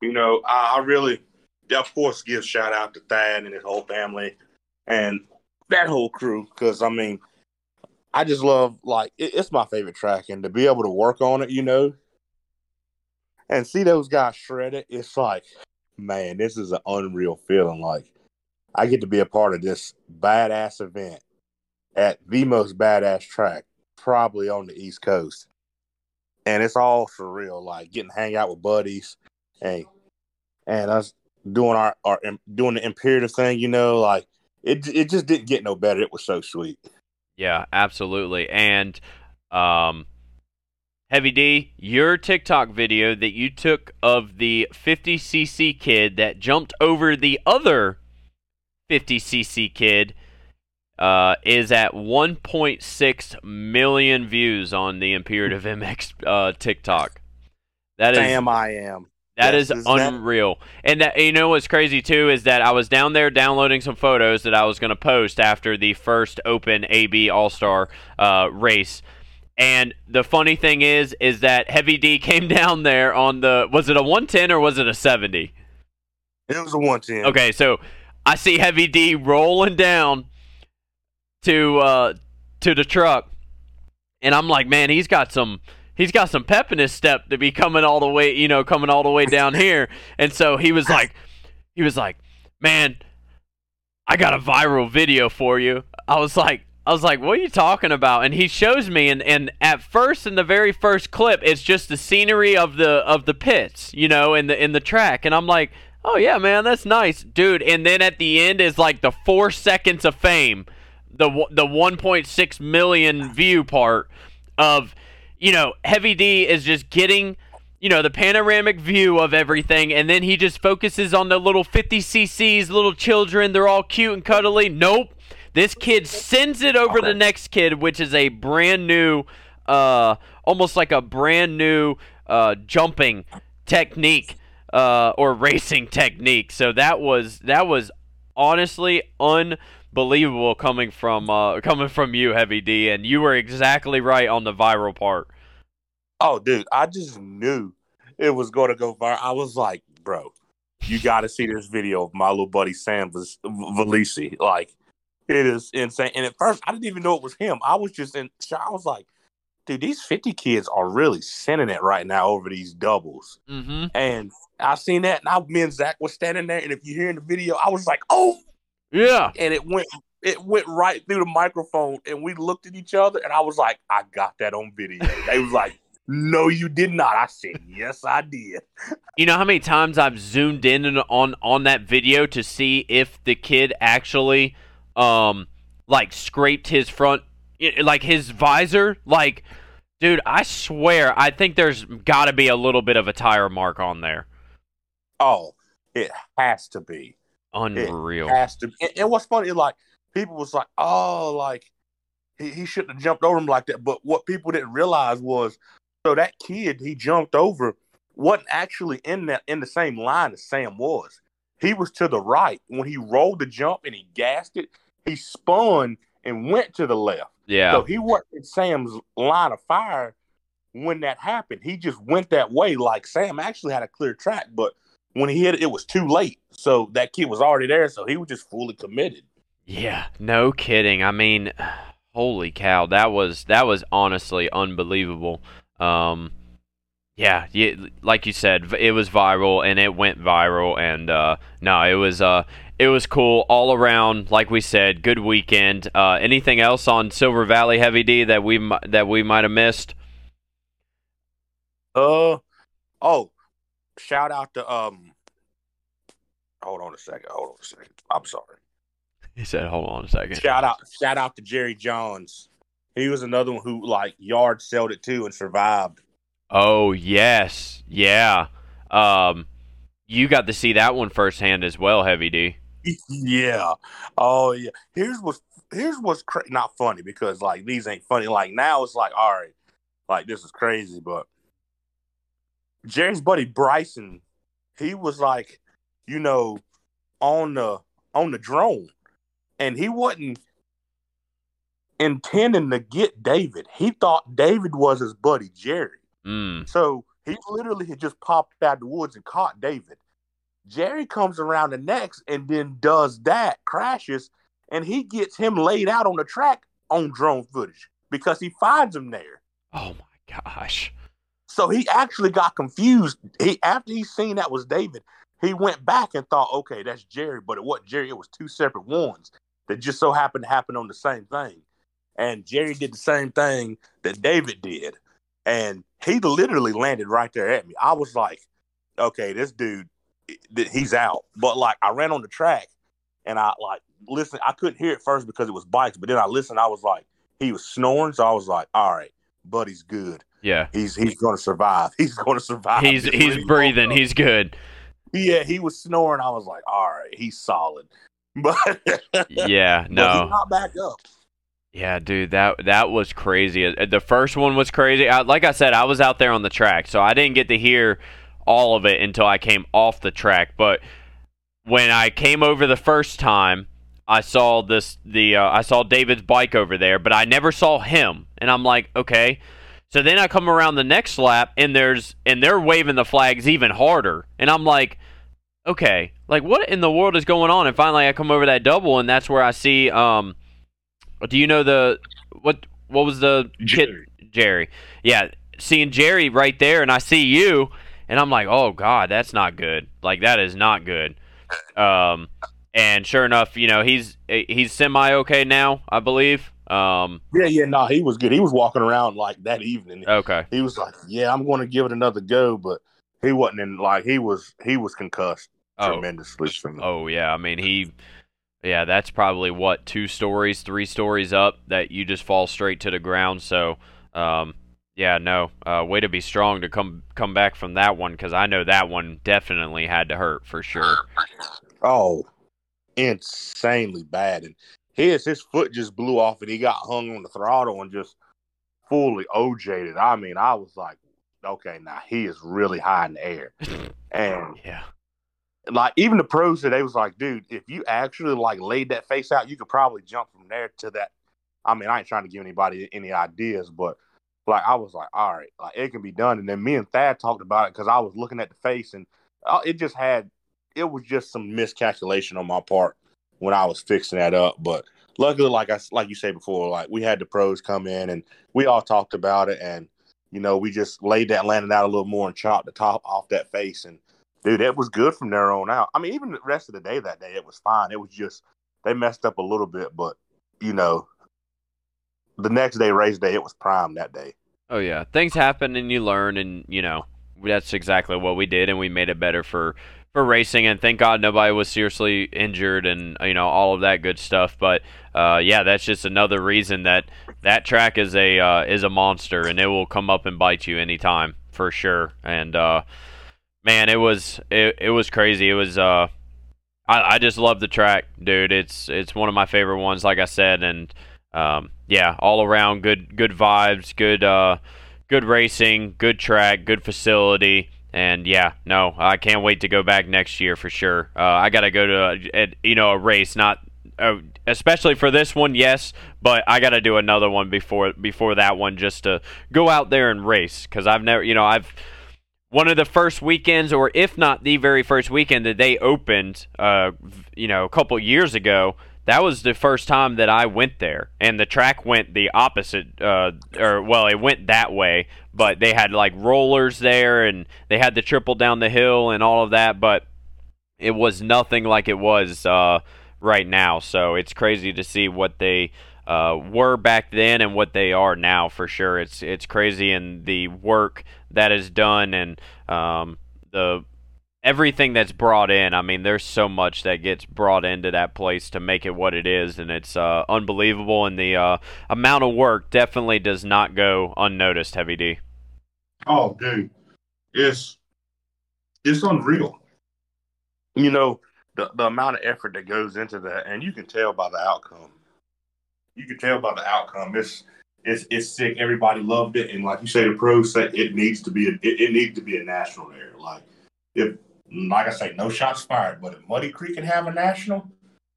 you know, I, I really of course, give shout out to Thad and his whole family and that whole crew. Because I mean, I just love like it, it's my favorite track, and to be able to work on it, you know, and see those guys shred it, it's like, man, this is an unreal feeling. Like I get to be a part of this badass event at the most badass track, probably on the East Coast, and it's all surreal. Like getting to hang out with buddies, hey, and us doing our, our doing the imperative thing, you know, like it it just didn't get no better. It was so sweet. Yeah, absolutely. And um Heavy D, your TikTok video that you took of the 50cc kid that jumped over the other 50cc kid uh, is at 1.6 million views on the Imperative MX uh, TikTok. That is Damn, I am. That Yes, is is that- unreal. And that, you know what's crazy too is that I was down there downloading some photos that I was going to post after the first Open AB All Star uh, race. And the funny thing is, is that Heavy D came down there on the was it a 110 or was it a 70? It was a one ten. Okay, so I see Heavy D rolling down to uh to the truck, and I'm like, man, he's got some he's got some pep in his step to be coming all the way, you know, coming all the way down here. And so he was like, he was like, man, I got a viral video for you. I was like. I was like, "What are you talking about?" And he shows me, and, and at first, in the very first clip, it's just the scenery of the of the pits, you know, in the in the track, and I'm like, "Oh yeah, man, that's nice, dude." And then at the end is like the four seconds of fame, the the 1.6 million view part of, you know, Heavy D is just getting, you know, the panoramic view of everything, and then he just focuses on the little 50 cc's, little children. They're all cute and cuddly. Nope. This kid sends it over to the next kid, which is a brand new, uh, almost like a brand new uh, jumping technique uh, or racing technique. So that was that was honestly unbelievable coming from uh, coming from you, Heavy D, and you were exactly right on the viral part. Oh, dude, I just knew it was going to go viral. I was like, bro, you got to see this video of my little buddy Sam Valisi. Like, it is insane. And at first, I didn't even know it was him. I was just in shock. I was like, dude, these 50 kids are really sending it right now over these doubles. Mm-hmm. And I seen that, and I, me and Zach was standing there. And if you hear in the video, I was like, oh, Yeah. and it went. It went right through the microphone, and we looked at each other, and I was like, "I got that on video." They was like, "No, you did not." I said, "Yes, I did." You know how many times I've zoomed in and on on that video to see if the kid actually, um, like scraped his front, like his visor. Like, dude, I swear, I think there's got to be a little bit of a tire mark on there. Oh, it has to be. Unreal. Has to. And, and what's funny, like people was like, "Oh, like he, he shouldn't have jumped over him like that." But what people didn't realize was, so that kid he jumped over wasn't actually in that in the same line as Sam was. He was to the right when he rolled the jump and he gassed it. He spun and went to the left. Yeah. So he wasn't in Sam's line of fire when that happened. He just went that way. Like Sam actually had a clear track, but when he hit it, it was too late. So that kid was already there, so he was just fully committed. Yeah, no kidding. I mean, holy cow, that was that was honestly unbelievable. Um, yeah, yeah, like you said, it was viral and it went viral, and uh, no, it was uh, it was cool all around. Like we said, good weekend. Uh, anything else on Silver Valley Heavy D that we that we might have missed? Uh oh, shout out to um. Hold on a second. Hold on a second. I'm sorry. He said, "Hold on a second. Shout out, shout out to Jerry Johns. He was another one who like yard sold it too and survived. Oh yes, yeah. Um, you got to see that one firsthand as well, Heavy D. yeah. Oh yeah. Here's what's here's what's cra- not funny because like these ain't funny. Like now it's like all right, like this is crazy. But Jerry's buddy Bryson, he was like, you know, on the on the drone, and he wasn't intending to get David. He thought David was his buddy Jerry. Mm. So he literally had just popped out the woods and caught David. Jerry comes around the next and then does that, crashes, and he gets him laid out on the track on drone footage because he finds him there. Oh my gosh. So he actually got confused. He after he seen that was David, he went back and thought, okay, that's Jerry, but it wasn't Jerry. It was two separate ones that just so happened to happen on the same thing. And Jerry did the same thing that David did, and he literally landed right there at me. I was like, okay, this dude, he's out. But like I ran on the track and I like listen. I couldn't hear it first because it was bikes, but then I listened. I was like, he was snoring, so I was like, all right, buddy's good. Yeah, he's he's going to survive. He's going to survive. He's he's breathing. He's good. Yeah, he was snoring. I was like, all right, he's solid. But yeah, no, not back up. Yeah, dude, that that was crazy. Uh, the first one was crazy. I, like I said, I was out there on the track, so I didn't get to hear all of it until I came off the track. But when I came over the first time, I saw this the uh, I saw David's bike over there, but I never saw him, and I'm like, okay. So then I come around the next lap, and there's and they're waving the flags even harder, and I'm like, okay, like what in the world is going on? And finally, I come over that double, and that's where I see. Um, do you know the what? What was the Jerry? Kid? Jerry. Yeah, seeing Jerry right there, and I see you, and I'm like, oh god, that's not good. Like that is not good. Um, and sure enough, you know he's he's semi okay now, I believe. Um, yeah, yeah, no, he was good. He was walking around like that evening. Okay, he was like, yeah, I'm going to give it another go, but he wasn't in like he was he was concussed oh. tremendously. Oh yeah, I mean he. Yeah, that's probably what two stories, three stories up that you just fall straight to the ground. So, um, yeah, no, uh, way to be strong to come come back from that one because I know that one definitely had to hurt for sure. Oh, insanely bad, and his his foot just blew off, and he got hung on the throttle and just fully OJ'd. I mean, I was like, okay, now he is really high in the air, and yeah, like even the pros today was like, dude, if you actually like laid that face out, you could probably jump from there to that. I mean, I ain't trying to give anybody any ideas, but like I was like, all right, like it can be done. And then me and Thad talked about it because I was looking at the face and uh, it just had, it was just some miscalculation on my part when I was fixing that up. But luckily, like I like you said before, like we had the pros come in and we all talked about it, and you know we just laid that landing out a little more and chopped the top off that face, and dude, it was good from there on out. I mean, even the rest of the day that day, it was fine. It was just they messed up a little bit, but you know, the next day, race day, it was prime that day. Oh yeah, things happen and you learn, and you know that's exactly what we did, and we made it better for for racing. And thank God nobody was seriously injured, and you know all of that good stuff. But uh, yeah, that's just another reason that that track is a uh, is a monster, and it will come up and bite you anytime for sure. And uh, man, it was it, it was crazy. It was uh, I I just love the track, dude. It's it's one of my favorite ones, like I said, and um, yeah, all around good good vibes, good uh, good racing, good track, good facility. And yeah, no, I can't wait to go back next year for sure. Uh, I got to go to a, a, you know a race, not uh, especially for this one, yes, but I got to do another one before before that one just to go out there and race because I've never, you know, I've one of the first weekends, or if not the very first weekend that they opened, uh, you know, a couple years ago that was the first time that I went there, and the track went the opposite, uh, or well, it went that way, but they had like rollers there, and they had the triple down the hill and all of that, but it was nothing like it was uh, right now. So it's crazy to see what they uh, were back then and what they are now for sure. It's it's crazy and the work that is done and um, the everything that's brought in. I mean, there's so much that gets brought into that place to make it what it is, and it's uh, unbelievable. And the uh, amount of work definitely does not go unnoticed. Heavy D. Oh, dude, it's it's unreal. You know the the amount of effort that goes into that, and you can tell by the outcome. You can tell by the outcome. It's it's it's sick. Everybody loved it, and like you say, the pros say it needs to be a, it, it needs to be a national there. Like if like I say, no shots fired. But if Muddy Creek can have a national,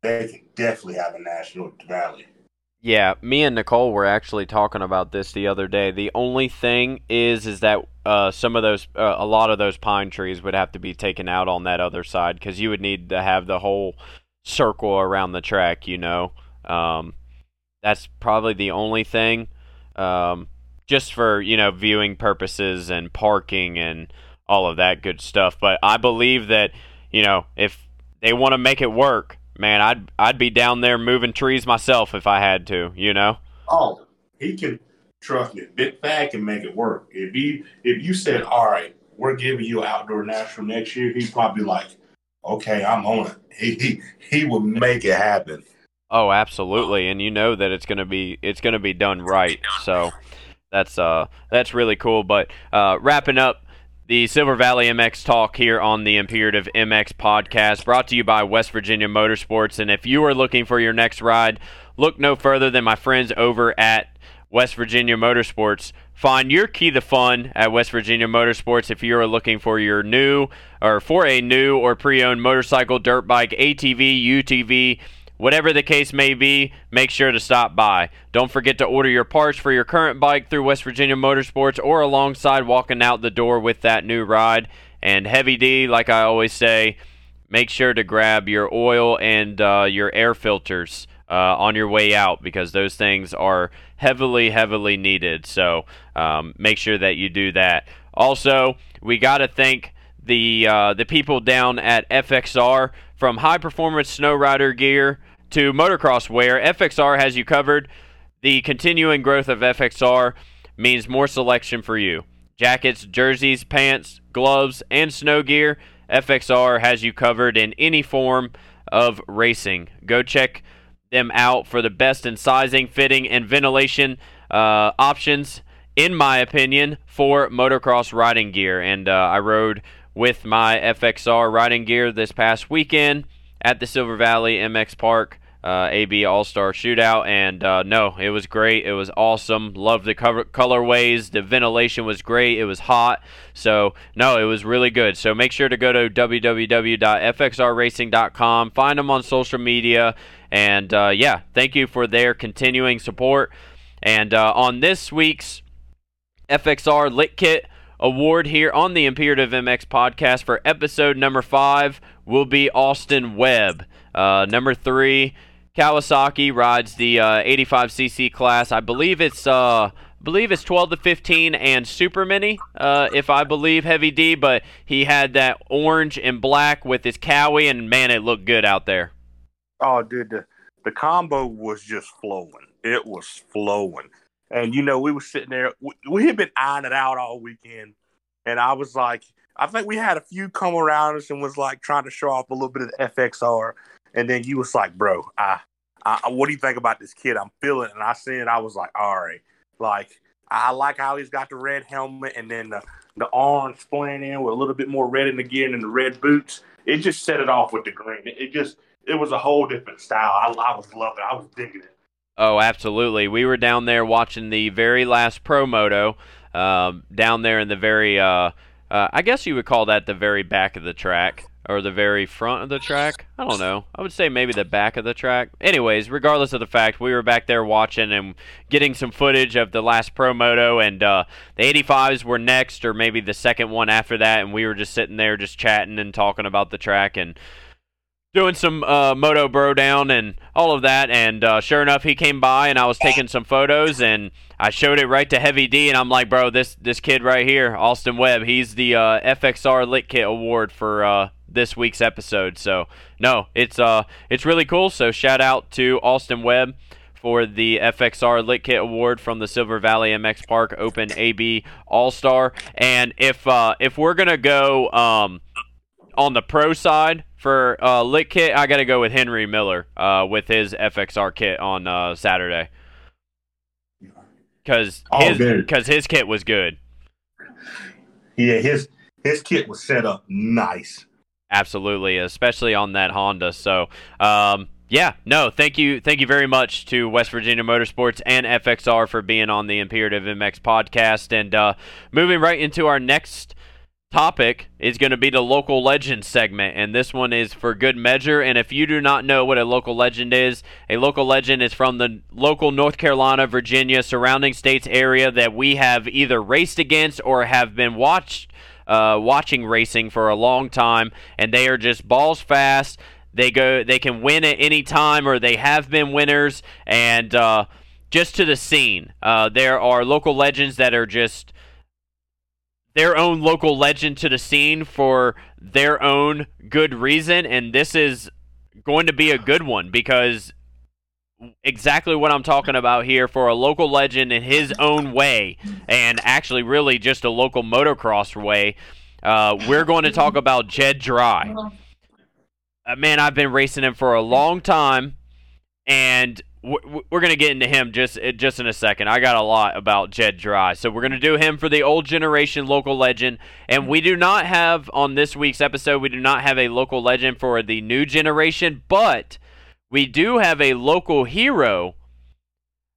they can definitely have a national at the Valley. Yeah, me and Nicole were actually talking about this the other day. The only thing is, is that uh, some of those, uh, a lot of those pine trees would have to be taken out on that other side because you would need to have the whole circle around the track. You know, um, that's probably the only thing, um, just for you know viewing purposes and parking and all of that good stuff. But I believe that you know if they want to make it work, man, I'd I'd be down there moving trees myself if I had to. You know. Oh, he can trust me. Big Thad can make it work. If you if you said, all right, we're giving you outdoor national next year, he'd probably like, okay, I'm on it. He he, he would make it happen. Oh, absolutely, and you know that it's gonna be it's gonna be done right. So that's uh that's really cool. But uh, wrapping up the Silver Valley MX talk here on the Imperative MX podcast, brought to you by West Virginia Motorsports. And if you are looking for your next ride, look no further than my friends over at West Virginia Motorsports. Find your key to fun at West Virginia Motorsports if you are looking for your new or for a new or pre-owned motorcycle, dirt bike, ATV, UTV Whatever the case may be, make sure to stop by. Don't forget to order your parts for your current bike through West Virginia Motorsports or alongside walking out the door with that new ride. And Heavy D, like I always say, make sure to grab your oil and uh, your air filters uh, on your way out because those things are heavily, heavily needed. So um, make sure that you do that. Also, we got to thank the uh, the people down at FXR from high performance snow rider gear to motocross wear, FXR has you covered. The continuing growth of FXR means more selection for you. Jackets, jerseys, pants, gloves, and snow gear, FXR has you covered in any form of racing. Go check them out for the best in sizing, fitting, and ventilation uh, options, in my opinion, for motocross riding gear. And uh, I rode with my FXR riding gear this past weekend at the Silver Valley MX Park uh, AB All Star Shootout, and uh, no, it was great. It was awesome. Loved the cover- colorways. The ventilation was great. It was hot, so no, it was really good. So make sure to go to www.fxrracing.com. Find them on social media, and uh, yeah, thank you for their continuing support. And uh, on this week's FXR Lit Kit award here on the Imperative MX podcast for episode number five will be Austin Webb. Uh, number three, Kawasaki rides the uh, 85cc class. I believe it's uh, believe it's 12 to 15 and super mini, uh, if I believe Heavy D. But he had that orange and black with his Kawi, and man, it looked good out there. Oh, dude, the, the combo was just flowing. It was flowing. And you know, we were sitting there. We, we had been eyeing it out all weekend, and I was like, I think we had a few come around us and was like trying to show off a little bit of the FXR. And then you was like, bro, I, I, what do you think about this kid? I'm feeling, and I seen it. I was like, all right, like I like how he's got the red helmet and then the the orange splaying in with a little bit more red in the gear and the red boots. It just set it off with the green. It, it just it was a whole different style. I, I was loving. it. I was digging it. Oh, absolutely. We were down there watching the very last Pro Moto, um, down there in the very, uh, uh, I guess you would call that the very back of the track or the very front of the track. I don't know. I would say maybe the back of the track. Anyways, regardless of the fact, we were back there watching and getting some footage of the last Pro Moto, and uh, the 85s were next, or maybe the second one after that, and we were just sitting there just chatting and talking about the track and doing some uh, moto bro down and all of that and uh, sure enough he came by and i was taking some photos and i showed it right to heavy d and i'm like bro this this kid right here austin webb he's the uh, fxr lit kit award for uh, this week's episode so no it's uh it's really cool so shout out to austin webb for the FXR Lit Kit Award from the Silver Valley MX Park Open AB All Star. And if uh, if we're gonna go um, on the pro side, for uh, lit kit, I got to go with Henry Miller uh, with his FXR kit on uh, Saturday because his because his kit was good. Yeah, his his kit was set up nice. Absolutely, especially on that Honda. So, um, yeah, no, thank you, thank you very much to West Virginia Motorsports and FXR for being on the Imperative MX podcast. And uh, moving right into our next topic is going to be the local legend segment and this one is for good measure. And if you do not know what a local legend is a local legend is from the local north carolina virginia surrounding states area that we have either raced against or have been watched uh, watching racing for a long time and they are just balls fast. They go they can win at any time or they have been winners. And uh, just to the scene uh, there are local legends that are just their own local legend to the scene for their own good reason, and this is going to be a good one because exactly what I'm talking about here for a local legend in his own way, and actually, really just a local motocross way. Uh, we're going to talk about Jed Dry. Uh, man, I've been racing him for a long time, and we're going to get into him just just in a second. I got a lot about Jed Dry, so we're going to do him for the old generation local legend, and we do not have on this week's episode. We do not have a local legend for the new generation, but we do have a local hero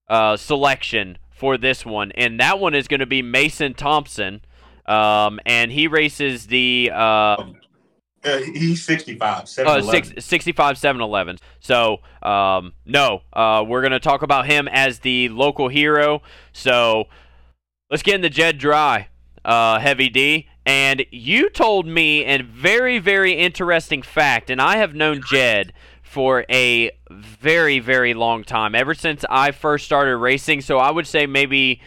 uh, selection for this one, and that one is going to be Mason Thompson, um, and he races the. Uh, uh, he's 65, 7 uh, six, 65, 7 So, um, no, uh, we're going to talk about him as the local hero. So, let's get into Jed Dry, uh, Heavy D. And you told me a very, very interesting fact, and I have known Jed for a very, very long time, ever since I first started racing. So, I would say maybe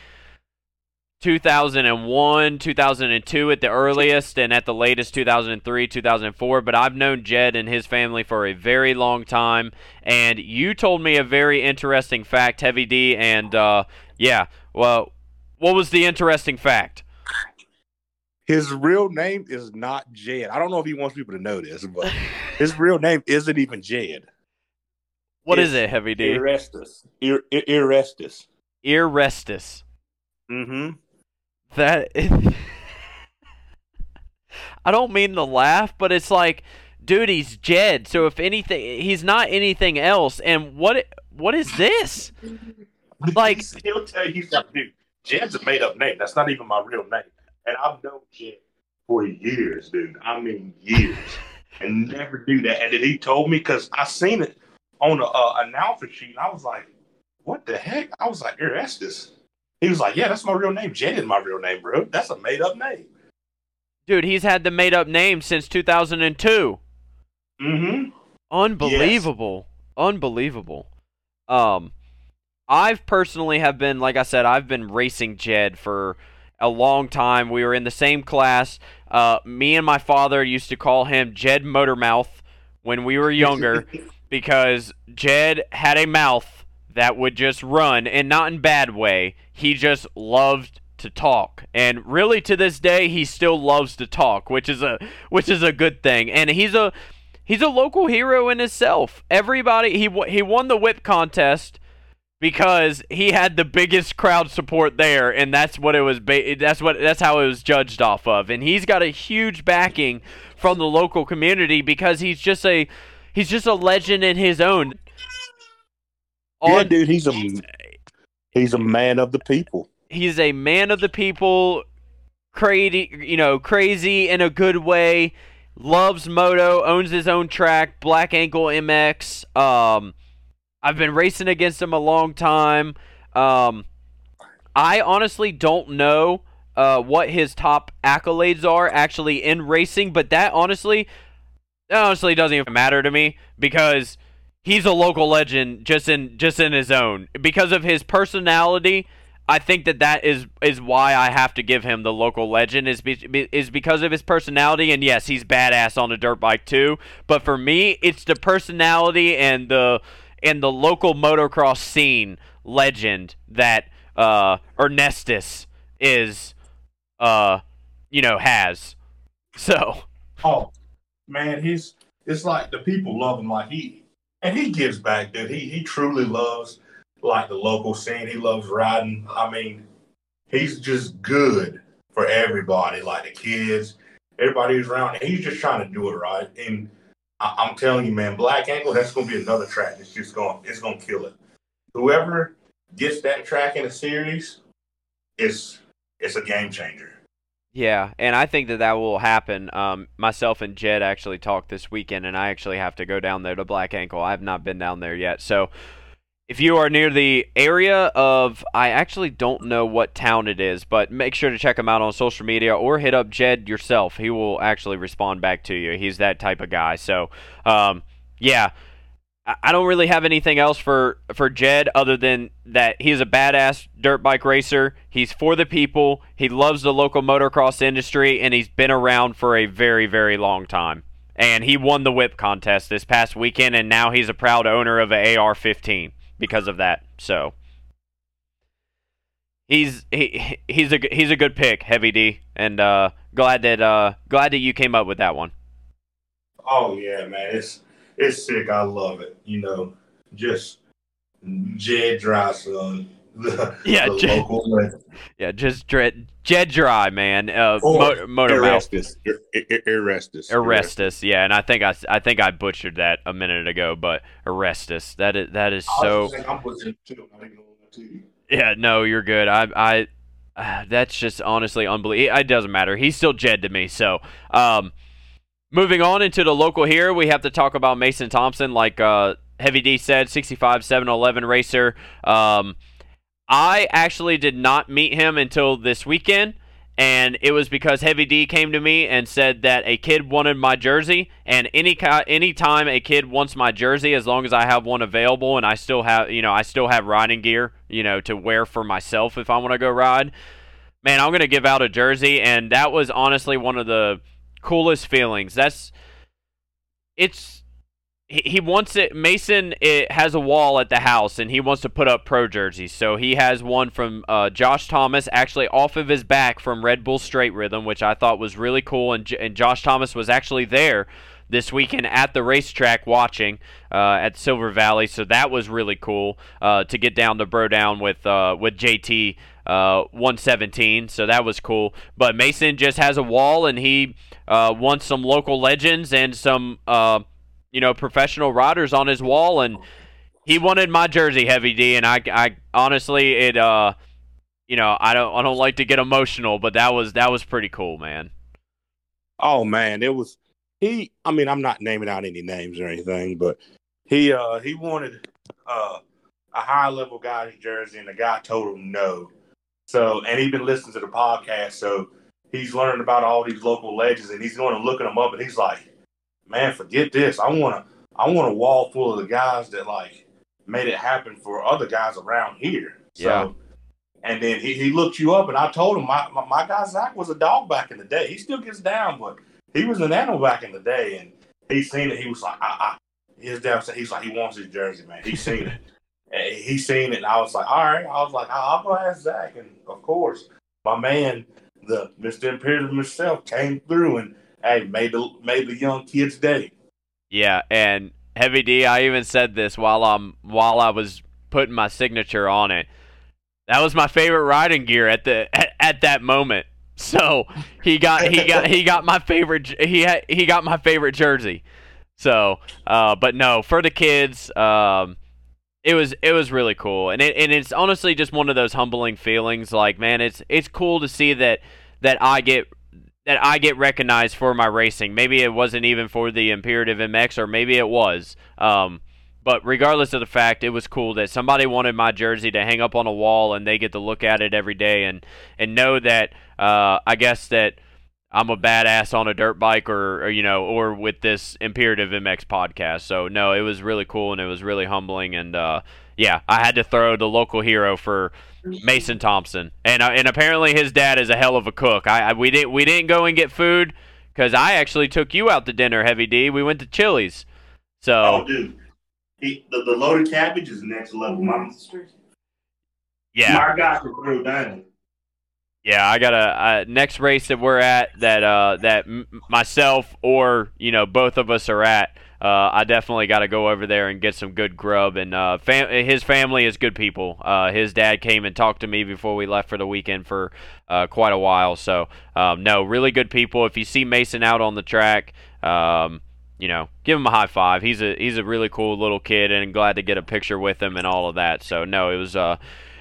2001, 2002 at the earliest, and at the latest 2003, 2004. But I've known Jed and his family for a very long time. And you told me a very interesting fact, Heavy D. And uh, yeah, well, what was the interesting fact? His real name is not Jed. I don't know if he wants people to know this, but his real name isn't even Jed. What it's is it, Heavy D? Irestus. Ir- Irestus. Irestus. Mm-hmm. That I don't mean to laugh, but it's like, dude, he's Jed. So if anything, he's not anything else. And what what is this? Like he'll tell you something. Dude. Jed's a made up name. That's not even my real name. And I've known Jed for years, dude. I mean years, and never do that. And then he told me because I seen it on a uh, announcer sheet. I was like, "What the heck?" I was like, "Erestus." He was like, "Yeah, that's my real name. Jed is my real name, bro. That's a made up name." Dude, he's had the made up name since 2002. Mm-hmm. Unbelievable. Yes. Unbelievable. Um, I've personally have been, like I said, I've been racing Jed for a long time. We were in the same class. Uh, me and my father used to call him Jed Motormouth when we were younger because Jed had a mouth that would just run, and not in bad way. He just loved to talk, and really to this day, he still loves to talk, which is a which is a good thing. And he's a he's a local hero in himself. Everybody he he won the whip contest because he had the biggest crowd support there and that's what it was ba- that's what that's how it was judged off of and he's got a huge backing from the local community because he's just a he's just a legend in his own yeah, dude, he's a he's a man of the people. He's a man of the people, crazy, you know, crazy in a good way. Loves moto, owns his own track, Black Ankle MX. Um, I've been racing against him a long time. Um, I honestly don't know uh, what his top accolades are actually in racing, but that honestly, that honestly doesn't even matter to me because he's a local legend just in just in his own because of his personality. I think that that is is why I have to give him the local legend is be, is because of his personality and yes, he's badass on a dirt bike too, but for me it's the personality and the and the local motocross scene legend that uh Ernestus is uh you know has. So, oh man, he's it's like the people love him like he and he gives back, dude. He he truly loves like the local scene. He loves riding. I mean, he's just good for everybody, like the kids, everybody who's around. He's just trying to do it right. And I, am telling you, man, Black Ankle, that's to be another track. It's just going, it's to kill it. Whoever gets that track in a series, it's it's a game changer. Yeah, and I think that that will happen. Um, myself and Jed actually talked this weekend, and I actually have to go down there to Black Ankle. I have not been down there yet. So if you are near the area of, I actually don't know what town it is, but make sure to check him out on social media or hit up Jed yourself. He will actually respond back to you. He's that type of guy. So, um, yeah. I don't really have anything else for for Jed other than that he's a badass dirt bike racer. He's for the people. He loves the local motocross industry, and he's been around for a very very long time. And he won the whip contest this past weekend, and now he's a proud owner of an AR-15 because of that. So he's he he's a he's a good pick, Heavy D, and uh, glad that uh, glad that you came up with that one. Oh yeah, man, it's it's sick. I love it. You know, just Jed Dry, son. The, yeah, the Jed, local yeah, just dread, Jed Dry, man. Uh, mo- motor Erastus, Erastus, Erastus, yeah, and I think I, I think I butchered that a minute ago, but Erastus, that is that is so. I'm butchering too. I didn't know that too. Yeah, no, you're good. I, I, uh, that's just honestly unbelievable. It doesn't matter. He's still Jed to me. So, um, moving on into the local here, we have to talk about Mason Thompson. Like uh, Heavy D said, 65 711 racer. Um, I actually did not meet him until this weekend, and it was because Heavy D came to me and said that a kid wanted my jersey, and any any time a kid wants my jersey, as long as I have one available and I still have you know I still have riding gear you know to wear for myself if I want to go ride, man, I'm gonna give out a jersey, and that was honestly one of the coolest feelings. That's it's he wants it. Mason it has a wall at the house, and he wants to put up pro jerseys. So he has one from uh, Josh Thomas, actually off of his back from Red Bull Straight Rhythm, which I thought was really cool. And, and Josh Thomas was actually there this weekend at the racetrack watching uh, at Silver Valley. So that was really cool uh, to get down to bro down with uh, with JT uh, 117. So that was cool. But Mason just has a wall, and he uh, wants some local legends and some uh, you know, professional riders on his wall, and he wanted my jersey, Heavy D, and I, I honestly, it, uh, you know, I don't, I don't like to get emotional, but that was that was pretty cool, man. Oh man, it was he. I mean, I'm not naming out any names or anything, but he, uh, he wanted uh, a high level guy's jersey, and the guy told him no. So, and he'd been listening to the podcast, so he's learning about all these local legends, and he's going to looking them up, and he's like man, forget this. I want to, I want a wall full of the guys that like made it happen for other guys around here. So, yeah. and then he, he looked you up, and I told him my, my, my guy Zach was a dog back in the day. He still gets down, but he was an animal back in the day, and he seen it. He was like, I, I, his dad said he's like he wants his jersey, man. He seen it. he seen it, and I was like, all right. I was like, I'll go ask Zach, and of course, my man, the Mister Imperative himself, came through and hey, made the made the young kids' day. Yeah, and Heavy D, I even said this while I'm while I was putting my signature on it. That was my favorite riding gear at the at, at that moment. So he got he got he got my favorite he had, he got my favorite jersey. So, uh, but no, for the kids, um, it was it was really cool, and it and it's honestly just one of those humbling feelings. Like, man, it's it's cool to see that that I get that I get recognized for my racing. Maybe it wasn't even for the Imperative MX, or maybe it was. Um, but regardless of the fact, it was cool that somebody wanted my jersey to hang up on a wall, and they get to look at it every day and and know that. Uh, I guess that I'm a badass on a dirt bike, or, or you know, or with this Imperative MX podcast. So no, it was really cool, and it was really humbling, and uh, yeah, I had to throw the local hero for Mason Thompson, and uh, and apparently his dad is a hell of a cook. I, I we didn't we didn't go and get food because I actually took you out to dinner, Heavy D. We went to Chili's. So oh, dude, he, the, the loaded cabbage is next level, mama. Yeah, my guy can throw down. Yeah, I got a, a, next race that we're at that uh, that m- myself or you know both of us are at uh, I definitely got to go over there and get some good grub. And uh, fam- his family is good people. Uh, his dad came and talked to me before we left for the weekend for uh, quite a while. So um, no, really good people. If you see Mason out on the track, um, you know, give him a high five. He's a he's a really cool little kid, and glad to get a picture with him and all of that. So no, it was uh,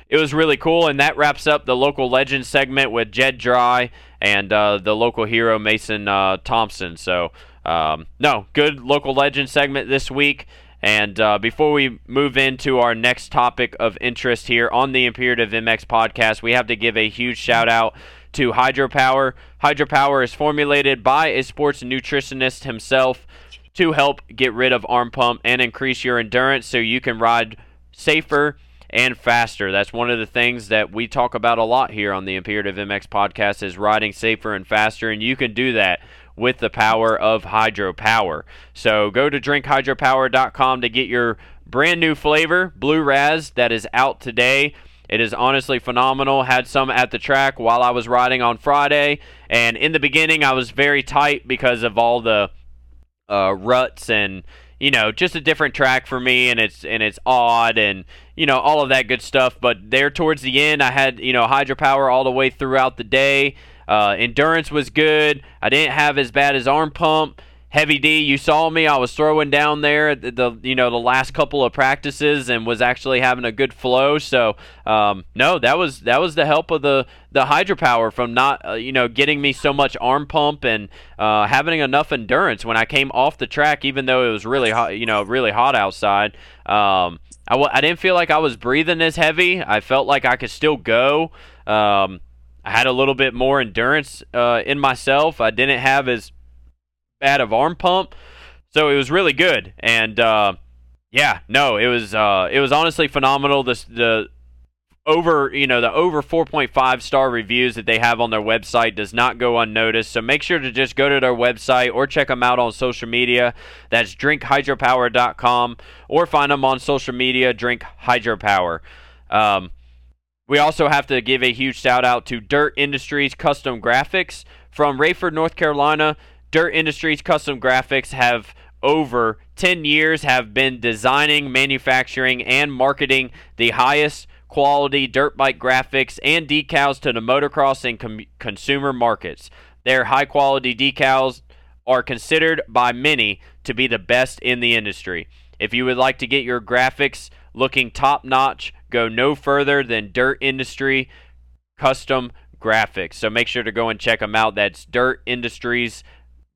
it was really cool, and that wraps up the local legend segment with Jed Dry and uh, the local hero Mason uh, Thompson. So um, no, good local legend segment this week. And uh, before we move into our next topic of interest here on the Imperative MX podcast, we have to give a huge shout out to Hydropower. Hydropower is formulated by a sports nutritionist himself to help get rid of arm pump and increase your endurance so you can ride safer and faster. That's one of the things that we talk about a lot here on the Imperative MX podcast is riding safer and faster and you can do that with the power of hydropower. So go to drinkhydropower.com to get your brand new flavor, Blue Raz, that is out today. It is honestly phenomenal. Had some at the track while I was riding on Friday, and in the beginning I was very tight because of all the uh, ruts and you know just a different track for me, and it's and it's odd and you know all of that good stuff. But there towards the end, I had you know hydropower all the way throughout the day. Uh, endurance was good. I didn't have as bad as arm pump. Heavy D, you saw me. I was throwing down there the, the, you know the last couple of practices and was actually having a good flow. So um, no, that was that was the help of the the hydropower from not uh, you know getting me so much arm pump and uh, having enough endurance when I came off the track, even though it was really hot you know really hot outside. Um, I w- I didn't feel like I was breathing as heavy. I felt like I could still go. Um, I had a little bit more endurance uh, in myself. I didn't have as bad of arm pump, so it was really good. And uh, yeah, no, it was uh, it was honestly phenomenal. The the over you know the over 4.5 star reviews that they have on their website does not go unnoticed so make sure to just go to their website or check them out on social media that's drinkhydropower.com or find them on social media drink hydropower um, we also have to give a huge shout out to dirt industries Kustom graphics from raeford north carolina dirt industries Kustom graphics have over 10 years have been designing manufacturing and marketing the highest quality dirt bike graphics and decals to the motocross and com- consumer markets. Their high quality decals are considered by many to be the best in the industry. If you would like to get your graphics looking top notch, go no further than Dirt Industry Kustom Graphics. So make sure to go and check them out. That's Dirt Industries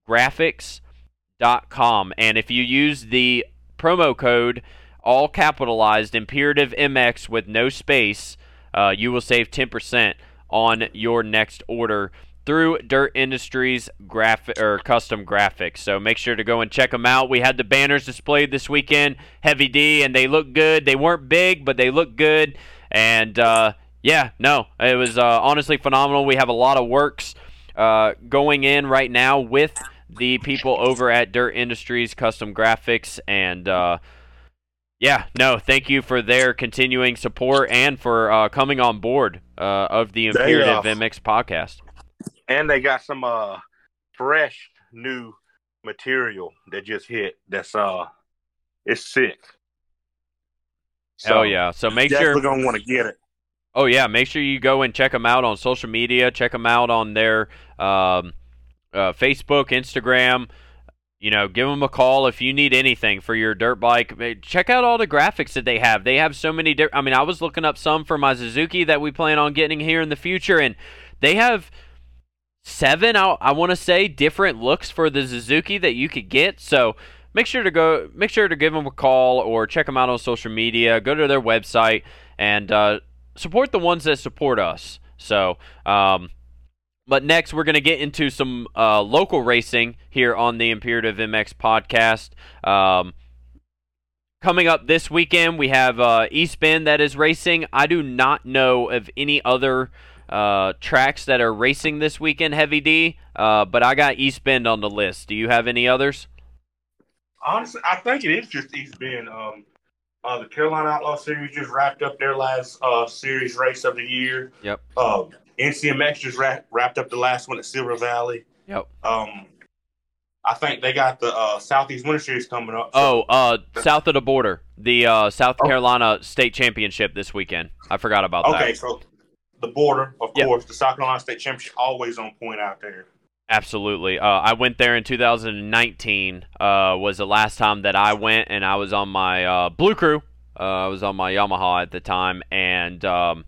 Graphics.com. And if you use the promo code all capitalized Imperative MX with no space, uh, you will save 10% on your next order through Dirt Industries graphic or Kustom graphics. So make sure to go and check them out. We had the banners displayed this weekend, Heavy D, and they look good. They weren't big, but they look good. And uh, yeah, no, it was uh, honestly phenomenal. We have a lot of works uh, going in right now with the people over at Dirt Industries Kustom Graphics and uh, yeah, no, thank you for their continuing support and for uh, coming on board uh, of the Imperative MX podcast. And they got some uh, fresh new material that just hit. That's uh, it's sick. So, oh yeah, so make sure we're gonna want to get it. Oh yeah, make sure you go and check them out on social media. Check them out on their um, uh, Facebook, Instagram you know, give them a call if you need anything for your dirt bike. Check out all the graphics that they have. They have so many. I mean, I was looking up some for my Suzuki that we plan on getting here in the future, and they have seven. I, I want to say different looks for the Suzuki that you could get. So make sure to go. Make sure to give them a call or check them out on social media. Go to their website and uh, support the ones that support us. So. Um, but next, we're going to get into some uh, local racing here on the Imperative MX podcast. Um, coming up this weekend, we have uh, East Bend that is racing. I do not know of any other uh, tracks that are racing this weekend, Heavy D, uh, but I got East Bend on the list. Do you have any others? Honestly, I think it is just East Bend. Um, uh, the Carolina Outlaw Series just wrapped up their last uh, series race of the year. Yep. Um, NCMX just wrapped up the last one at Silver Valley. Yep. Um, I think they got the uh, Southeast Winter Series coming up. So. Oh, uh, south of the border, the uh, South oh. Carolina State Championship this weekend. I forgot about okay, that. Okay, so the border, of yep. course, the South Carolina State Championship always on point out there. Absolutely. Uh, I went there in 2019. Uh, was the last time that I went, and I was on my uh, Blue Crew. Uh, I was on my Yamaha at the time, and um,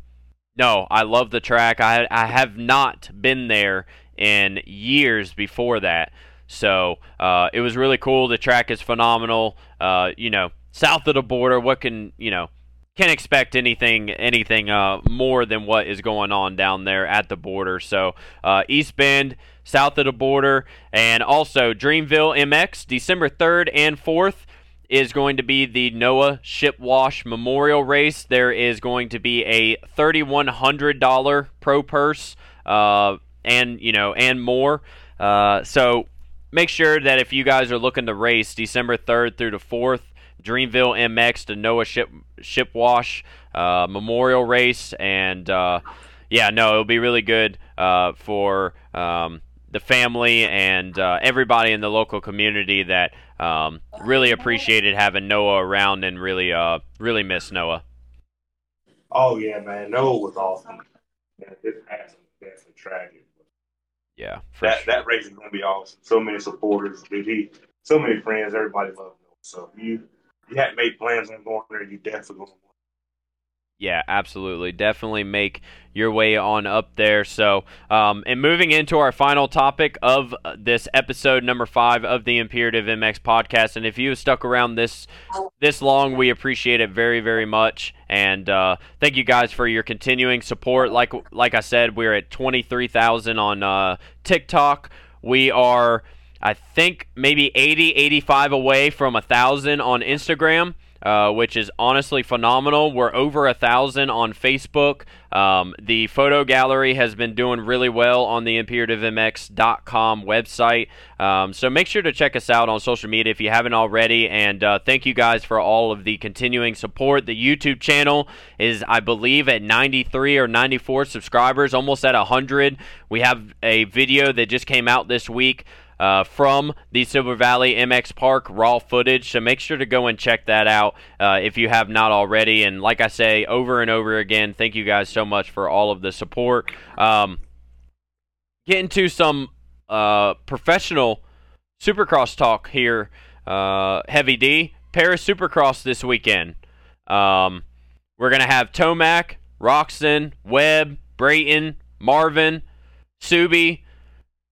no, I love the track. I I have not been there in years before that, so uh, it was really cool. The track is phenomenal. Uh, you know, south of the border, what can you know? Can't expect anything anything uh, more than what is going on down there at the border. So uh, East Bend, south of the border, and also Dreamville MX, December third and fourth is going to be the Noah Shipwash Memorial Race. There is going to be a $3,100 pro purse, uh, and you know, and more. Uh, so make sure that if you guys are looking to race December 3rd through the 4th, Dreamville MX to Noah Ship Shipwash uh, memorial race, and uh, yeah, no, it'll be really good uh, for um, the family and uh, everybody in the local community that um, really appreciated having Noah around and really, uh, really miss Noah. Oh yeah, man, Noah was awesome. Yeah, this passing definitely tragic. Yeah, that sure. that race is going to be awesome. So many supporters, dude. He, so many friends. Everybody loved Noah. So if you you hadn't made plans on going there, you definitely to yeah, absolutely. Definitely make your way on up there. So, um, and moving into our final topic of this episode number five of the Imperative MX podcast. And if you stuck around this this long, we appreciate it very, very much. And uh, thank you guys for your continuing support. Like like I said, we're at twenty three thousand on uh, TikTok. We are, I think, maybe 80, 85 away from a thousand on Instagram uh, which is honestly phenomenal. We're over a thousand on Facebook. Um, the photo gallery has been doing really well on the imperativemx.com website. Um, so make sure to check us out on social media if you haven't already. And uh, thank you guys for all of the continuing support. The YouTube channel is, I believe, at 93 or 94 subscribers, almost at 100. We have a video that just came out this week uh, from the Silver Valley MX Park raw footage. So make sure to go and check that out uh, if you have not already. And like I say over and over again, thank you guys so much for all of the support. Um, into some uh, professional Supercross talk here. Uh, Heavy D, Paris Supercross this weekend. Um, we're gonna have Tomac, Roczen, Webb, Brayton, Marvin, Subi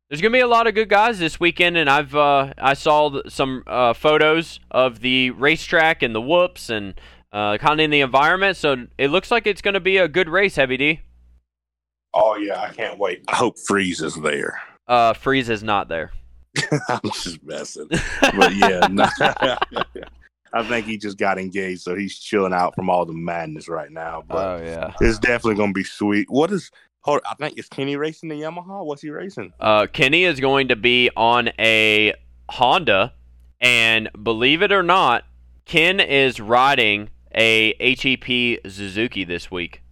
there's gonna be a lot of good guys this weekend, and I've uh, I saw some uh, photos of the racetrack and the whoops and uh, kind of in the environment. So it looks like it's gonna be a good race, Heavy D. Oh yeah, I can't wait. I hope Freeze is there. Uh, Freeze is not there. I'm just messing, but yeah, I think he just got engaged, so he's chilling out from all the madness right now. But oh yeah, it's definitely gonna be sweet. What is Hold, I think is Kenny racing the Yamaha? What's he racing? Uh, Kenny is going to be on a Honda, and believe it or not, Ken is riding a HEP Suzuki this week.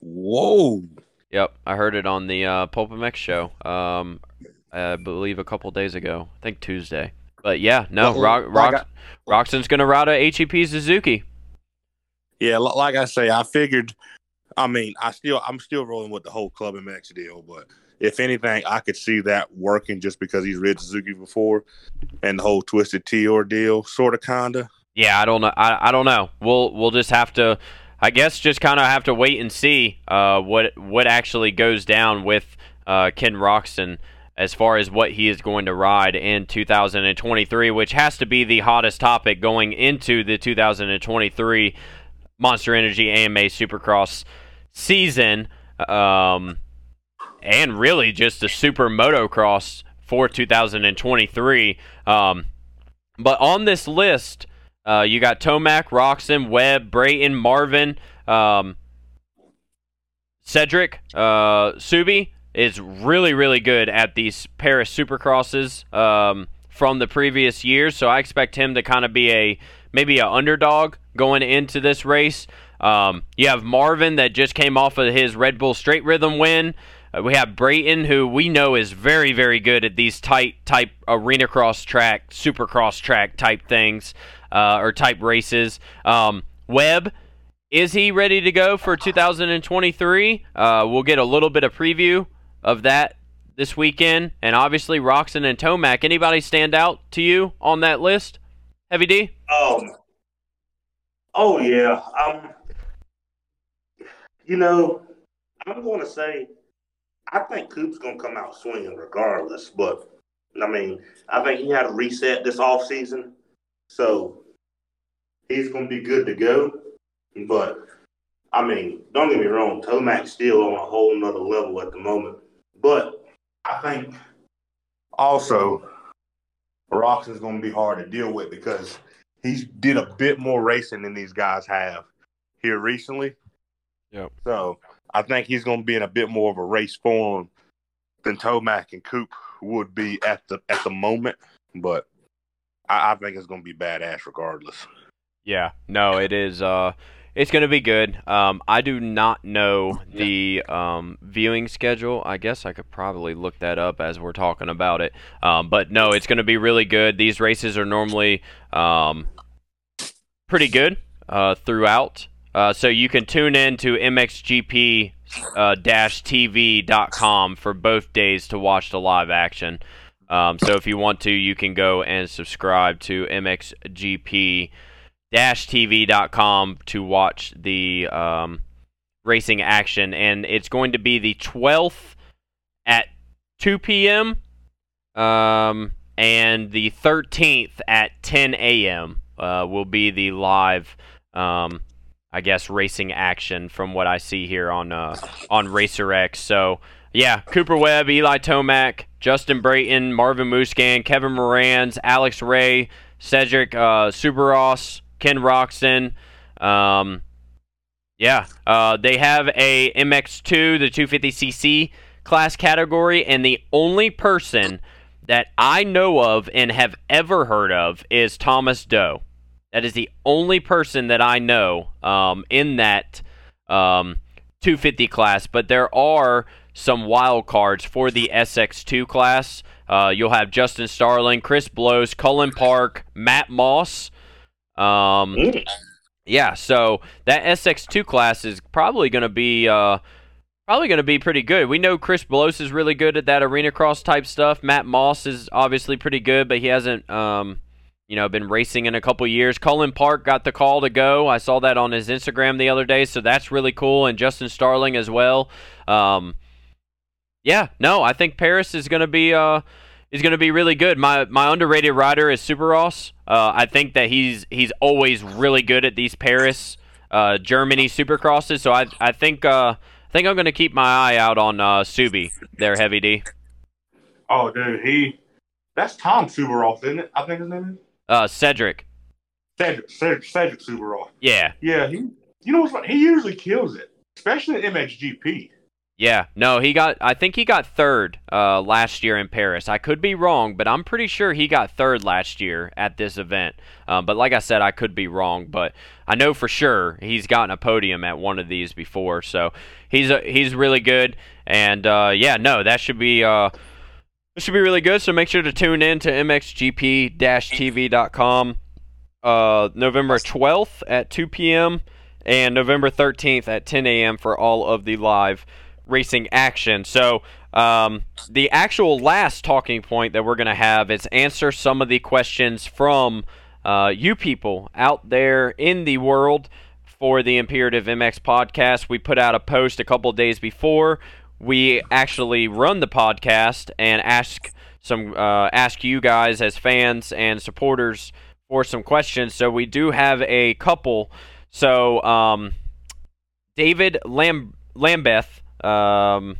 Whoa! Yep, I heard it on the uh, PulpMX show. Um, I believe a couple days ago. I think Tuesday. But yeah, no, well, Rock, Rock, like Roczen's gonna ride a HEP Suzuki. Yeah, like I say, I figured I mean, I still I'm still rolling with the whole Club MX deal, but if anything, I could see that working just because he's ridden Suzuki before, and the whole Twisted Tea ordeal, sort of, kinda. Yeah, I don't know. I, I don't know. We'll we'll just have to, I guess, just kind of have to wait and see uh, what what actually goes down with uh, Ken Roczen as far as what he is going to ride in 2023, which has to be the hottest topic going into the 2023 Monster Energy AMA Supercross season, um, and really just a super motocross for 2023. Um, but on this list, uh, you got Tomac, Roczen, Webb, Brayton, Marvin, um, Cedric, uh, Subi is really, really good at these Paris Supercrosses um, from the previous years. So I expect him to kind of be a maybe an underdog going into this race. Um, you have Marvin that just came off of his Red Bull Straight Rhythm win. Uh, we have Brayton, who we know is very, very good at these tight type arena cross track, supercross track type things uh, or type races. Um, Webb, is he ready to go for 2023? Uh, we'll get a little bit of preview of that this weekend. And obviously, Roczen and Tomac. Anybody stand out to you on that list? Heavy D? Um, oh, yeah. Um, you know, I'm going to say, I think Coop's going to come out swinging regardless. But, I mean, I think he had a reset this off season, So he's going to be good to go. But, I mean, don't get me wrong, Tomac's still on a whole nother level at the moment. But I think also Roczen's going to be hard to deal with because he's did a bit more racing than these guys have here recently. Yep. So I think he's going to be in a bit more of a race form than Tomac and Coop would be at the at the moment. But I, I think it's going to be badass regardless. Yeah. No, it is. Uh, it's going to be good. Um, I do not know the um, viewing schedule. I guess I could probably look that up as we're talking about it. Um, but no, it's going to be really good. These races are normally um, pretty good uh, throughout. Uh, so you can tune in to mxgp-tv.com uh, for both days to watch the live action. Um, so if you want to, you can go and subscribe to mxgp tv.com to watch the um, racing action. And it's going to be the 12th at 2 p.m. Um, and the 13th at 10 a.m. Uh, will be the live, um, I guess, racing action from what I see here on uh, on Racer X. So, yeah, Cooper Webb, Eli Tomac, Justin Brayton, Marvin Musquin, Kevin Moranz, Alex Ray, Cedric uh, Soubeyras, Ken Roczen. Um, yeah, uh, they have a MX2, the 250cc class category, and the only person that I know of and have ever heard of is Thomas Do. That is the only person that I know um, in that um, 250 class, but there are some wild cards for the SX2 class. Uh, you'll have Justin Starling, Chris Blose, Cullen Park, Matt Moss. Um. Yeah, so that SX2 class is probably going to be uh, probably going to be pretty good. We know Chris Blose is really good at that arena cross type stuff. Matt Moss is obviously pretty good, but he hasn't um, you know been racing in a couple years. Cullen Park got the call to go. I saw that on his Instagram the other day, so that's really cool. And Justin Starling as well. Um, yeah, no, I think Paris is going to be uh, is going to be really good. My my underrated rider is Soubeyras. Uh, I think that he's he's always really good at these Paris, uh, Germany Supercrosses. So I I think uh, I think I'm going to keep my eye out on uh, Subi there, Heavy D. Oh, dude, he that's Tom Subaroff, isn't it? I think his name is. Uh, Cedric. Cedric, Cedric, Cedric. Yeah. Yeah, he. You know what's funny? He usually kills it, especially in MXGP. Yeah, no, he got. I think he got third uh, last year in Paris. I could be wrong, but I'm pretty sure he got third last year at this event. Um, but like I said, I could be wrong, but I know for sure he's gotten a podium at one of these before. So he's a, he's really good, and uh, yeah, no, that should be uh, this should be really good. So make sure to tune in to mxgp-tv.com uh, November 12th at 2 p.m. and November 13th at 10 a.m. for all of the live racing action. So, um, the actual last talking point that we're going to have is answer some of the questions from uh, you people out there in the world for the Imperative MX podcast. We put out a post a couple days before we actually run the podcast and ask some uh, ask you guys as fans and supporters for some questions. So we do have a couple. So um, David Lam- Lambeth um,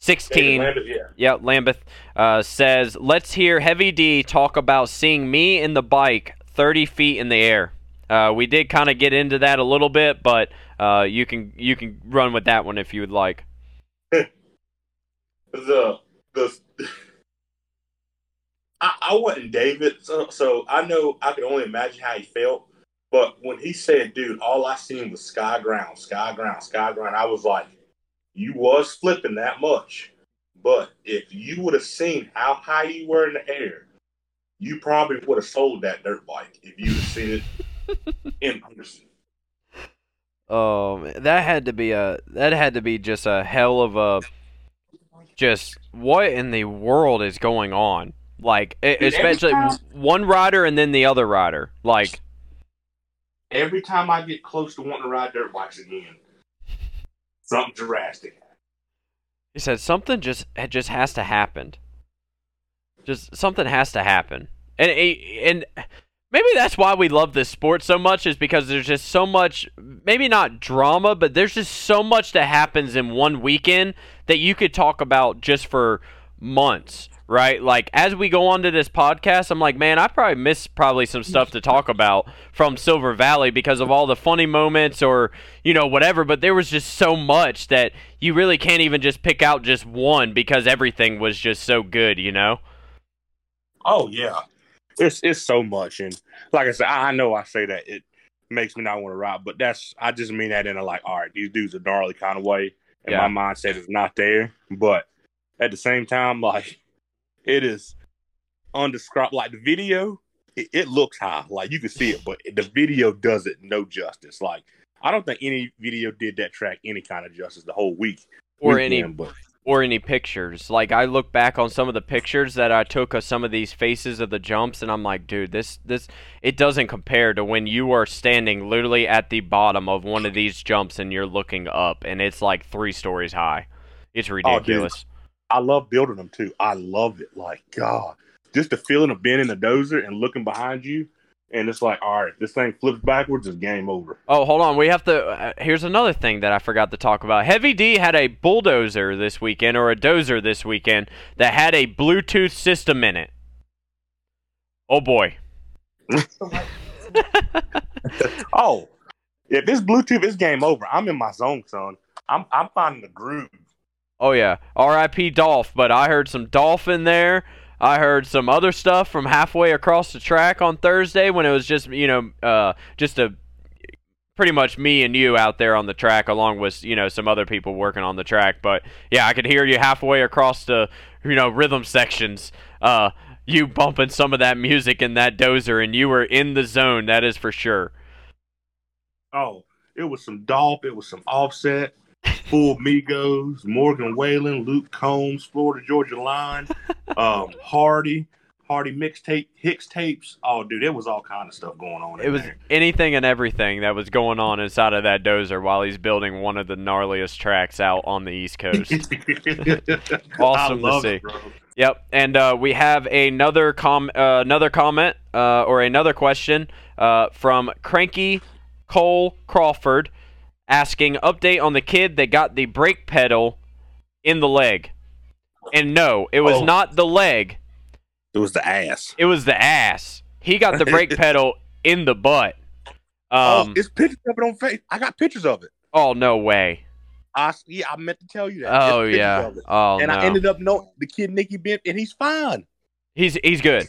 16. Lambeth, yeah. yeah, Lambeth uh, says, Let's hear Heavy D talk about seeing me in the bike 30 feet in the air. Uh, we did kind of get into that a little bit, but uh, you can you can run with that one if you would like. The the I, I wasn't David, so, so I know I can only imagine how he felt. But when he said, "Dude, all I seen was sky ground, sky ground, sky ground," I was like, you was flipping that much. But if you would have seen how high you were in the air, you probably would have sold that dirt bike if you had seen it in person. Oh, that had to be a that had to be just a hell of a just what in the world is going on? Like Dude, especially time, one rider and then the other rider. Like every time I get close to wanting to ride dirt bikes again, something drastic. He said something just it just has to happen. Just something has to happen, and and maybe that's why we love this sport so much is because there's just so much maybe not drama, but there's just so much that happens in one weekend that you could talk about just for months right? Like as we go on to this podcast, I'm like, man, I probably missed probably some stuff to talk about from Silver Valley because of all the funny moments or you know whatever. But there was just so much that you really can't even just pick out just one because everything was just so good, you know. Oh yeah, it's it's so much, and like I said, I know I say that it makes me not want to ride. But that's I just mean that in a like, all right, these dudes are gnarly kind of way, and Yeah. my mindset is not there. But at the same time, like it is undescribable. Like the video, it, it looks high, like you can see it, but the video does it no justice. Like I don't think any video did that track any kind of justice the whole week or any weekend, but or any pictures. Like I look back on some of the pictures that I took of some of these faces of the jumps, and I'm like, dude, this this it doesn't compare to when you are standing literally at the bottom of one of these jumps and you're looking up, and it's like three stories high. It's oh, dude. ridiculous. I love building them too. I love it. Like God, just the feeling of being in a dozer and looking behind you, and it's like, all right, this thing flips backwards, it's game over. Oh, hold on. We have to. Uh, here's another thing that I forgot to talk about. Heavy D had a bulldozer this weekend, or a dozer this weekend, that had a Bluetooth system in it. Oh boy. Oh, if it's Bluetooth, it's game over. I'm in my zone, son. I'm I'm finding the groove. Oh yeah, R.I.P. Dolph. But I heard some Dolph in there. I heard some other stuff from halfway across the track on Thursday when it was just you know uh, just a pretty much me and you out there on the track along with you know some other people working on the track. But yeah, I could hear you halfway across the you know rhythm sections. Uh, you bumping some of that music in that dozer, and you were in the zone. That is for sure. Oh, it was some Dolph, it was some Offset, Full Migos, Morgan Wallen, Luke Combs, Florida Georgia Line, um, Hardy, Hardy mixtape, Hicks tapes. Oh, dude, it was all kind of stuff going on. It was there. anything and everything that was going on inside of that dozer while he's building one of the gnarliest tracks out on the East Coast. Awesome to see. It. Yep, and uh, we have another com uh, another comment uh, or another question uh, from Cranky Cole Crawford asking update on the kid that got the brake pedal in the leg. And no, it was Oh. not the leg; It was the ass. it was the ass. He got the brake pedal in the butt. oh, Um, it's pictures of it on face. I got pictures of it. oh no way! I yeah, I meant to tell you that. Oh yeah. Oh and no. I ended up knowing the kid Nicky Bent, and he's fine. he's he's good.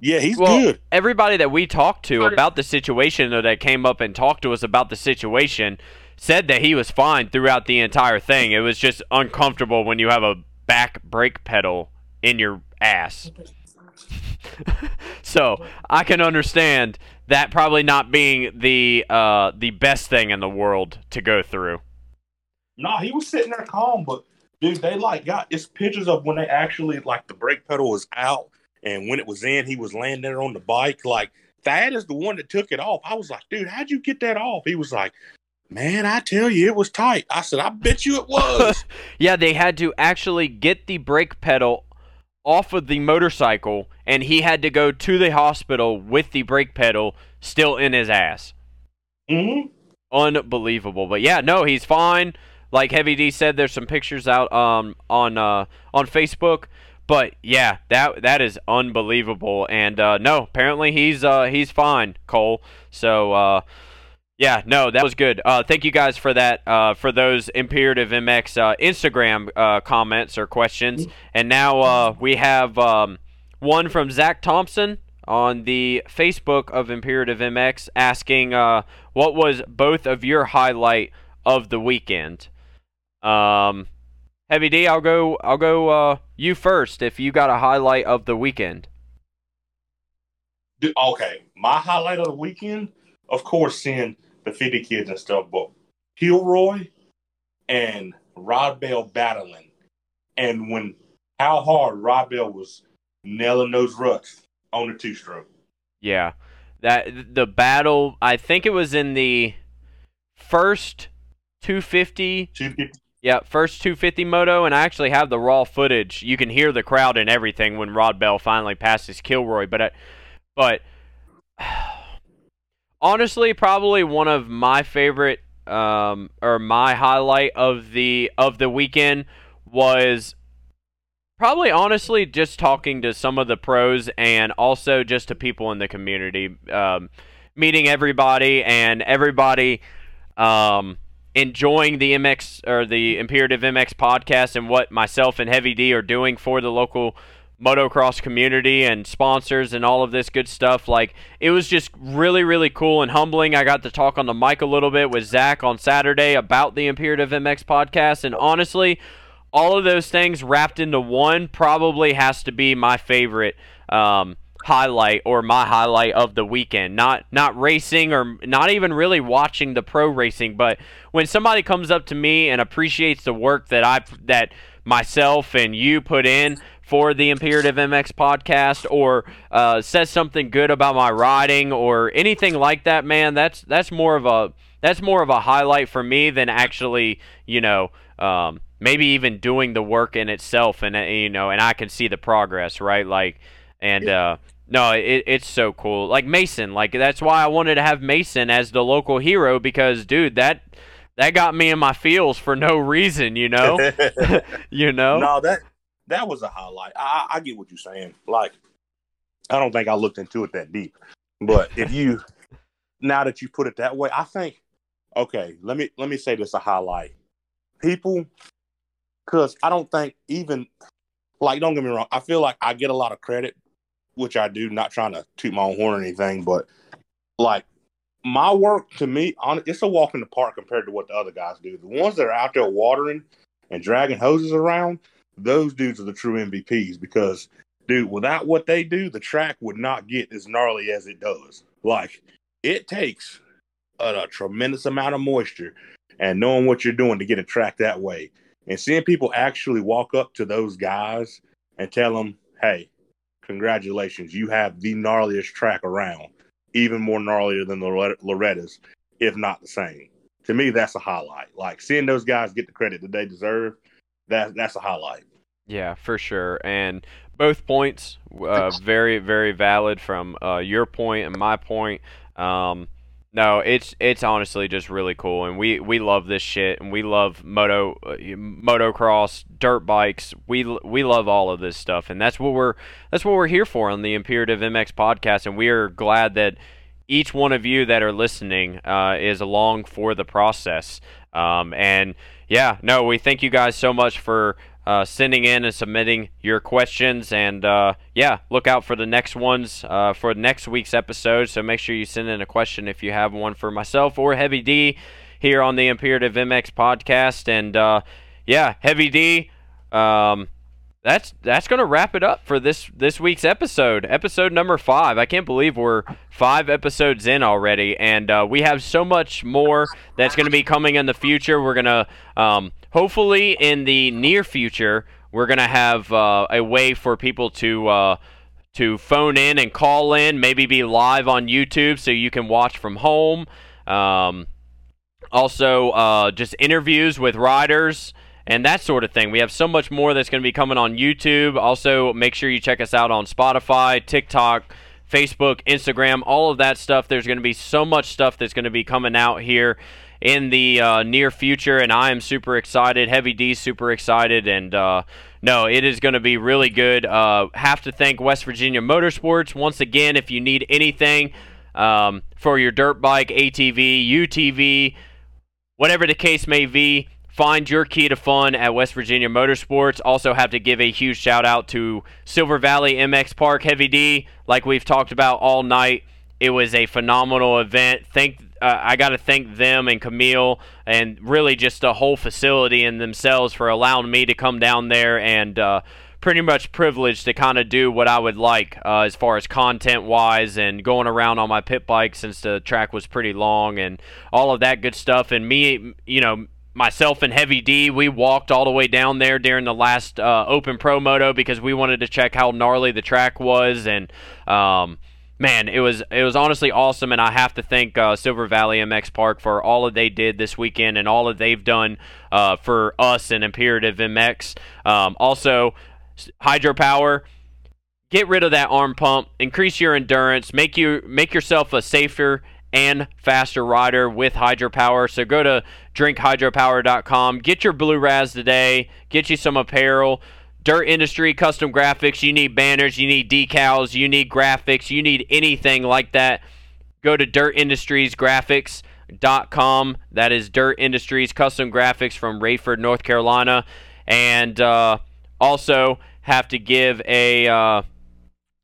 Yeah, he's Well, good. everybody that we talked to about the situation or that came up and talked to us about the situation said that he was fine throughout the entire thing. It was just uncomfortable when you have a back brake pedal in your ass. so I can understand that probably not being the uh, the best thing in the world to go through. No, he was sitting there calm, but dude, they like got it's pictures of when they actually like the brake pedal was out and when it was in, he was laying there on the bike. Like Thad is the one that took it off. I was like, dude, how'd you get that off? He was like, Man, I tell you, it was tight. I said, I bet you it was. Yeah, they had to actually get the brake pedal off of the motorcycle, and he had to go to the hospital with the brake pedal still in his ass. hmm Unbelievable. But yeah, no, he's fine. Like Heavy D said, there's some pictures out um on uh on Facebook. But yeah, that that is unbelievable. And uh, no, apparently he's uh he's fine, Cole. So uh yeah, no, that was good. Uh, thank you guys for that. Uh, for those Imperative MX uh, Instagram comments or questions, and now we have um, one from Zach Thompson on the Facebook of Imperative MX asking, "What was both of your highlight of the weekend?" Um, Heavy D, I'll go. I'll go. Uh, you first. If you got a highlight of the weekend. Okay, my highlight of the weekend, of course, seeing the 50 kids and stuff, but Kilroy and Rod Bell battling. And when how hard Rod Bell was nailing those ruts on the two stroke. Yeah, that the battle. I think it was in the first 250. 250. Yeah, first 250 moto, and I actually have the raw footage. You can hear the crowd and everything when Rod Bell finally passes Kilroy. But, I, but honestly, probably one of my favorite um, or my highlight of the of the weekend was probably honestly just talking to some of the pros and also just to people in the community, um, meeting everybody and everybody um, enjoying the MX or the Imperative MX podcast and what myself and Heavy D are doing for the local motocross community and sponsors and all of this good stuff. Like it was just really, really cool and humbling. I got to talk on the mic a little bit with Zach on Saturday about the Imperative MX podcast, and honestly, all of those things wrapped into one probably has to be my favorite. Um, highlight or my highlight of the weekend. Not not racing or not even really watching the pro racing, but when somebody comes up to me and appreciates the work that I that myself and you put in for the Imperative MX podcast or uh, says something good about my riding or anything like that, man, that's that's more of a that's more of a highlight for me than actually, you know, um, maybe even doing the work in itself and uh, you know, and I can see the progress, right? Like and uh, no, it, it's so cool. Like Mason, like that's why I wanted to have Mason as the local hero because, dude, that that got me in my feels for no reason, you know. you know. No, that that was a highlight. I, I get what you're saying. Like, I don't think I looked into it that deep, but if you now that you put it that way, I think okay. Let me let me say this a highlight. People, because I don't think even like don't get me wrong. I feel like I get a lot of credit, which I do. Not trying to toot my own horn or anything, but like my work to me, on it's a walk in the park compared to what the other guys do. The ones that are out there watering and dragging hoses around, those dudes are the true MVPs because, dude, without what they do, the track would not get as gnarly as it does. Like, it takes a, a tremendous amount of moisture and knowing what you're doing to get a track that way. And seeing people actually walk up to those guys and tell them, hey, congratulations, you have the gnarliest track around, even more gnarlier than the Loretta's, if not the same. To me, that's a highlight. Like seeing those guys get the credit that they deserve that that's a highlight. Yeah, for sure. And both points, uh, very very valid from uh, your point and my point. Um, no, it's it's honestly just really cool, and we, we love this shit, and we love moto, uh, motocross, dirt bikes. We we love all of this stuff, and that's what we're that's what we're here for on the Imperative MX podcast, and we are glad that each one of you that are listening uh, is along for the process. Um, and yeah, no, we thank you guys so much for uh, sending in and submitting your questions. And uh, yeah, look out for the next ones uh, for next week's episode. So make sure you send in a question if you have one for myself or Heavy D here on the Imperative MX podcast. And uh, yeah, Heavy D. Um, that's that's gonna wrap it up for this this week's episode, episode number five. I can't believe we're five episodes in already, and uh, we have so much more that's gonna be coming in the future. We're gonna um, hopefully in the near future we're gonna have uh, a way for people to uh, to phone in and call in, maybe be live on YouTube so you can watch from home. Um, also, uh, just interviews with riders and that sort of thing. We have so much more that's going to be coming on YouTube. Also, make sure you check us out on Spotify, TikTok, Facebook, Instagram, all of that stuff. There's going to be so much stuff that's going to be coming out here in the uh, near future, and I am super excited. Heavy D super excited, and uh, no, it is going to be really good. Uh, have to thank West Virginia Motorsports once again. If you need anything um, for your dirt bike, ATV, UTV, whatever the case may be, Find your key to fun at West Virginia Motorsports. Also, have to give a huge shout out to Silver Valley MX Park Heavy D. Like we've talked about all night, it was a phenomenal event. Thank uh, I got to thank them and Camille and really just the whole facility and themselves for allowing me to come down there and uh, pretty much privileged to kind of do what I would like uh, as far as content wise and going around on my pit bike since the track was pretty long and all of that good stuff. And me, you know, myself and Heavy D, we walked all the way down there during the last uh, Open Pro Moto because we wanted to check how gnarly the track was, and um, man, it was it was honestly awesome. And I have to thank uh, Silver Valley MX Park for all that they did this weekend and all that they've done uh, for us and Imperative MX. Um, also, hydropower. Get rid of that arm pump, increase your endurance, make you make yourself a safer and faster rider with hydropower. So go to drinkhydropower.com. Get your blue raz today. Get you some apparel. Dirt Industry Kustom graphics. You need banners, you need decals, you need graphics, you need anything like that. Go to Dirt Industries Graphics.com. That is Dirt Industries Kustom graphics from Raeford, North Carolina. And uh, also, have to give a uh,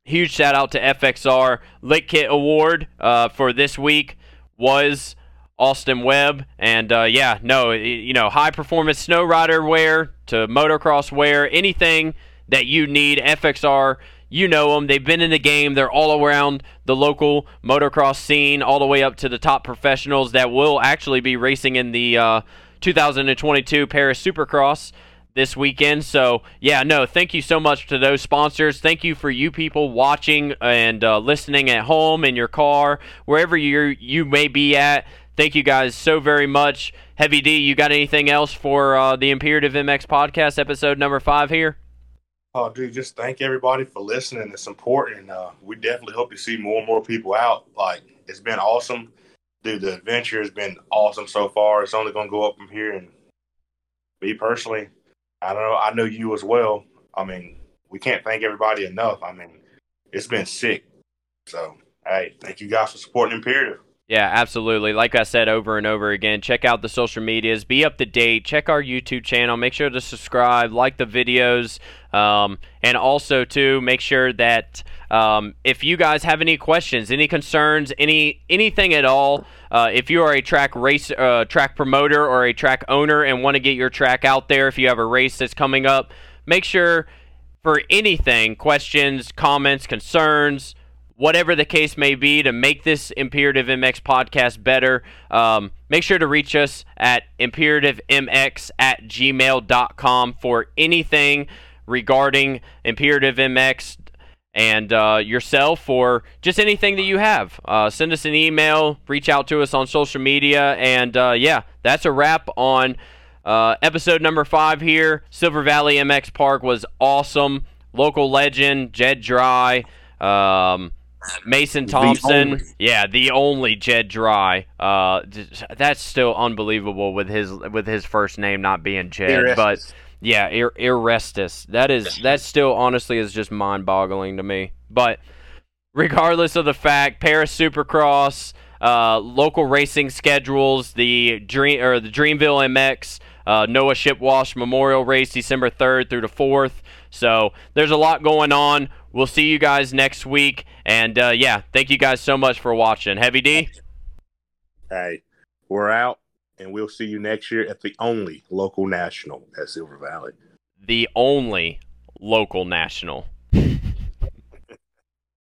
huge shout out to FXR Lit Kit Award uh, for this week was Austin Webb, and uh, yeah, no, you know, high performance snow rider wear to motocross wear, anything that you need, FXR. You know them. They've been in the game. They're all around the local motocross scene, all the way up to the top professionals that will actually be racing in the uh, 2022 Paris Supercross this weekend. So, yeah, no, thank you so much to those sponsors. Thank you for you people watching and uh, listening at home, in your car, wherever you you may be at. Thank you guys so very much. Heavy D, you got anything else for uh, the Imperative MX podcast episode number five here? Oh, dude, just thank everybody for listening. It's important. Uh, we definitely hope to see more and more people out. Like, it's been awesome. Dude, the adventure has been awesome so far. It's only going to go up from here. And me personally, I don't know. I know you as well. I mean, we can't thank everybody enough. I mean, it's been sick. So, hey, thank you guys for supporting Imperative. Yeah, absolutely. Like I said over and over again, check out the social medias, be up to date, check our YouTube channel, make sure to subscribe, like the videos, um, and also to make sure that um, if you guys have any questions, any concerns, any anything at all, uh, if you are a track race uh, track promoter or a track owner and want to get your track out there, if you have a race that's coming up, make sure for anything, questions, comments, concerns whatever the case may be, to make this Imperative MX podcast better, um, make sure to reach us at imperativemx at gmail.com for anything regarding Imperative MX and uh, yourself or just anything that you have. Uh, send us an email, reach out to us on social media, and uh, yeah, that's a wrap on uh, episode number five here. Silver Valley MX Park was awesome. Local legend, Jed Dry. Um, Mason Thompson, the yeah, the only Jed Dry. Uh, that's still unbelievable with his with his first name not being Jed, but yeah, Ir- Irestis. That is that still honestly is just mind boggling to me. But regardless of the fact, Paris Supercross, uh, local racing schedules, the dream or the Dreamville MX, uh, Noah Shipwash Memorial Race, December third through the fourth. So there's a lot going on. We'll see you guys next week. And uh, yeah, thank you guys so much for watching. Heavy D. Hey, we're out, and we'll see you next year at the only local national at Silver Valley. The only local national.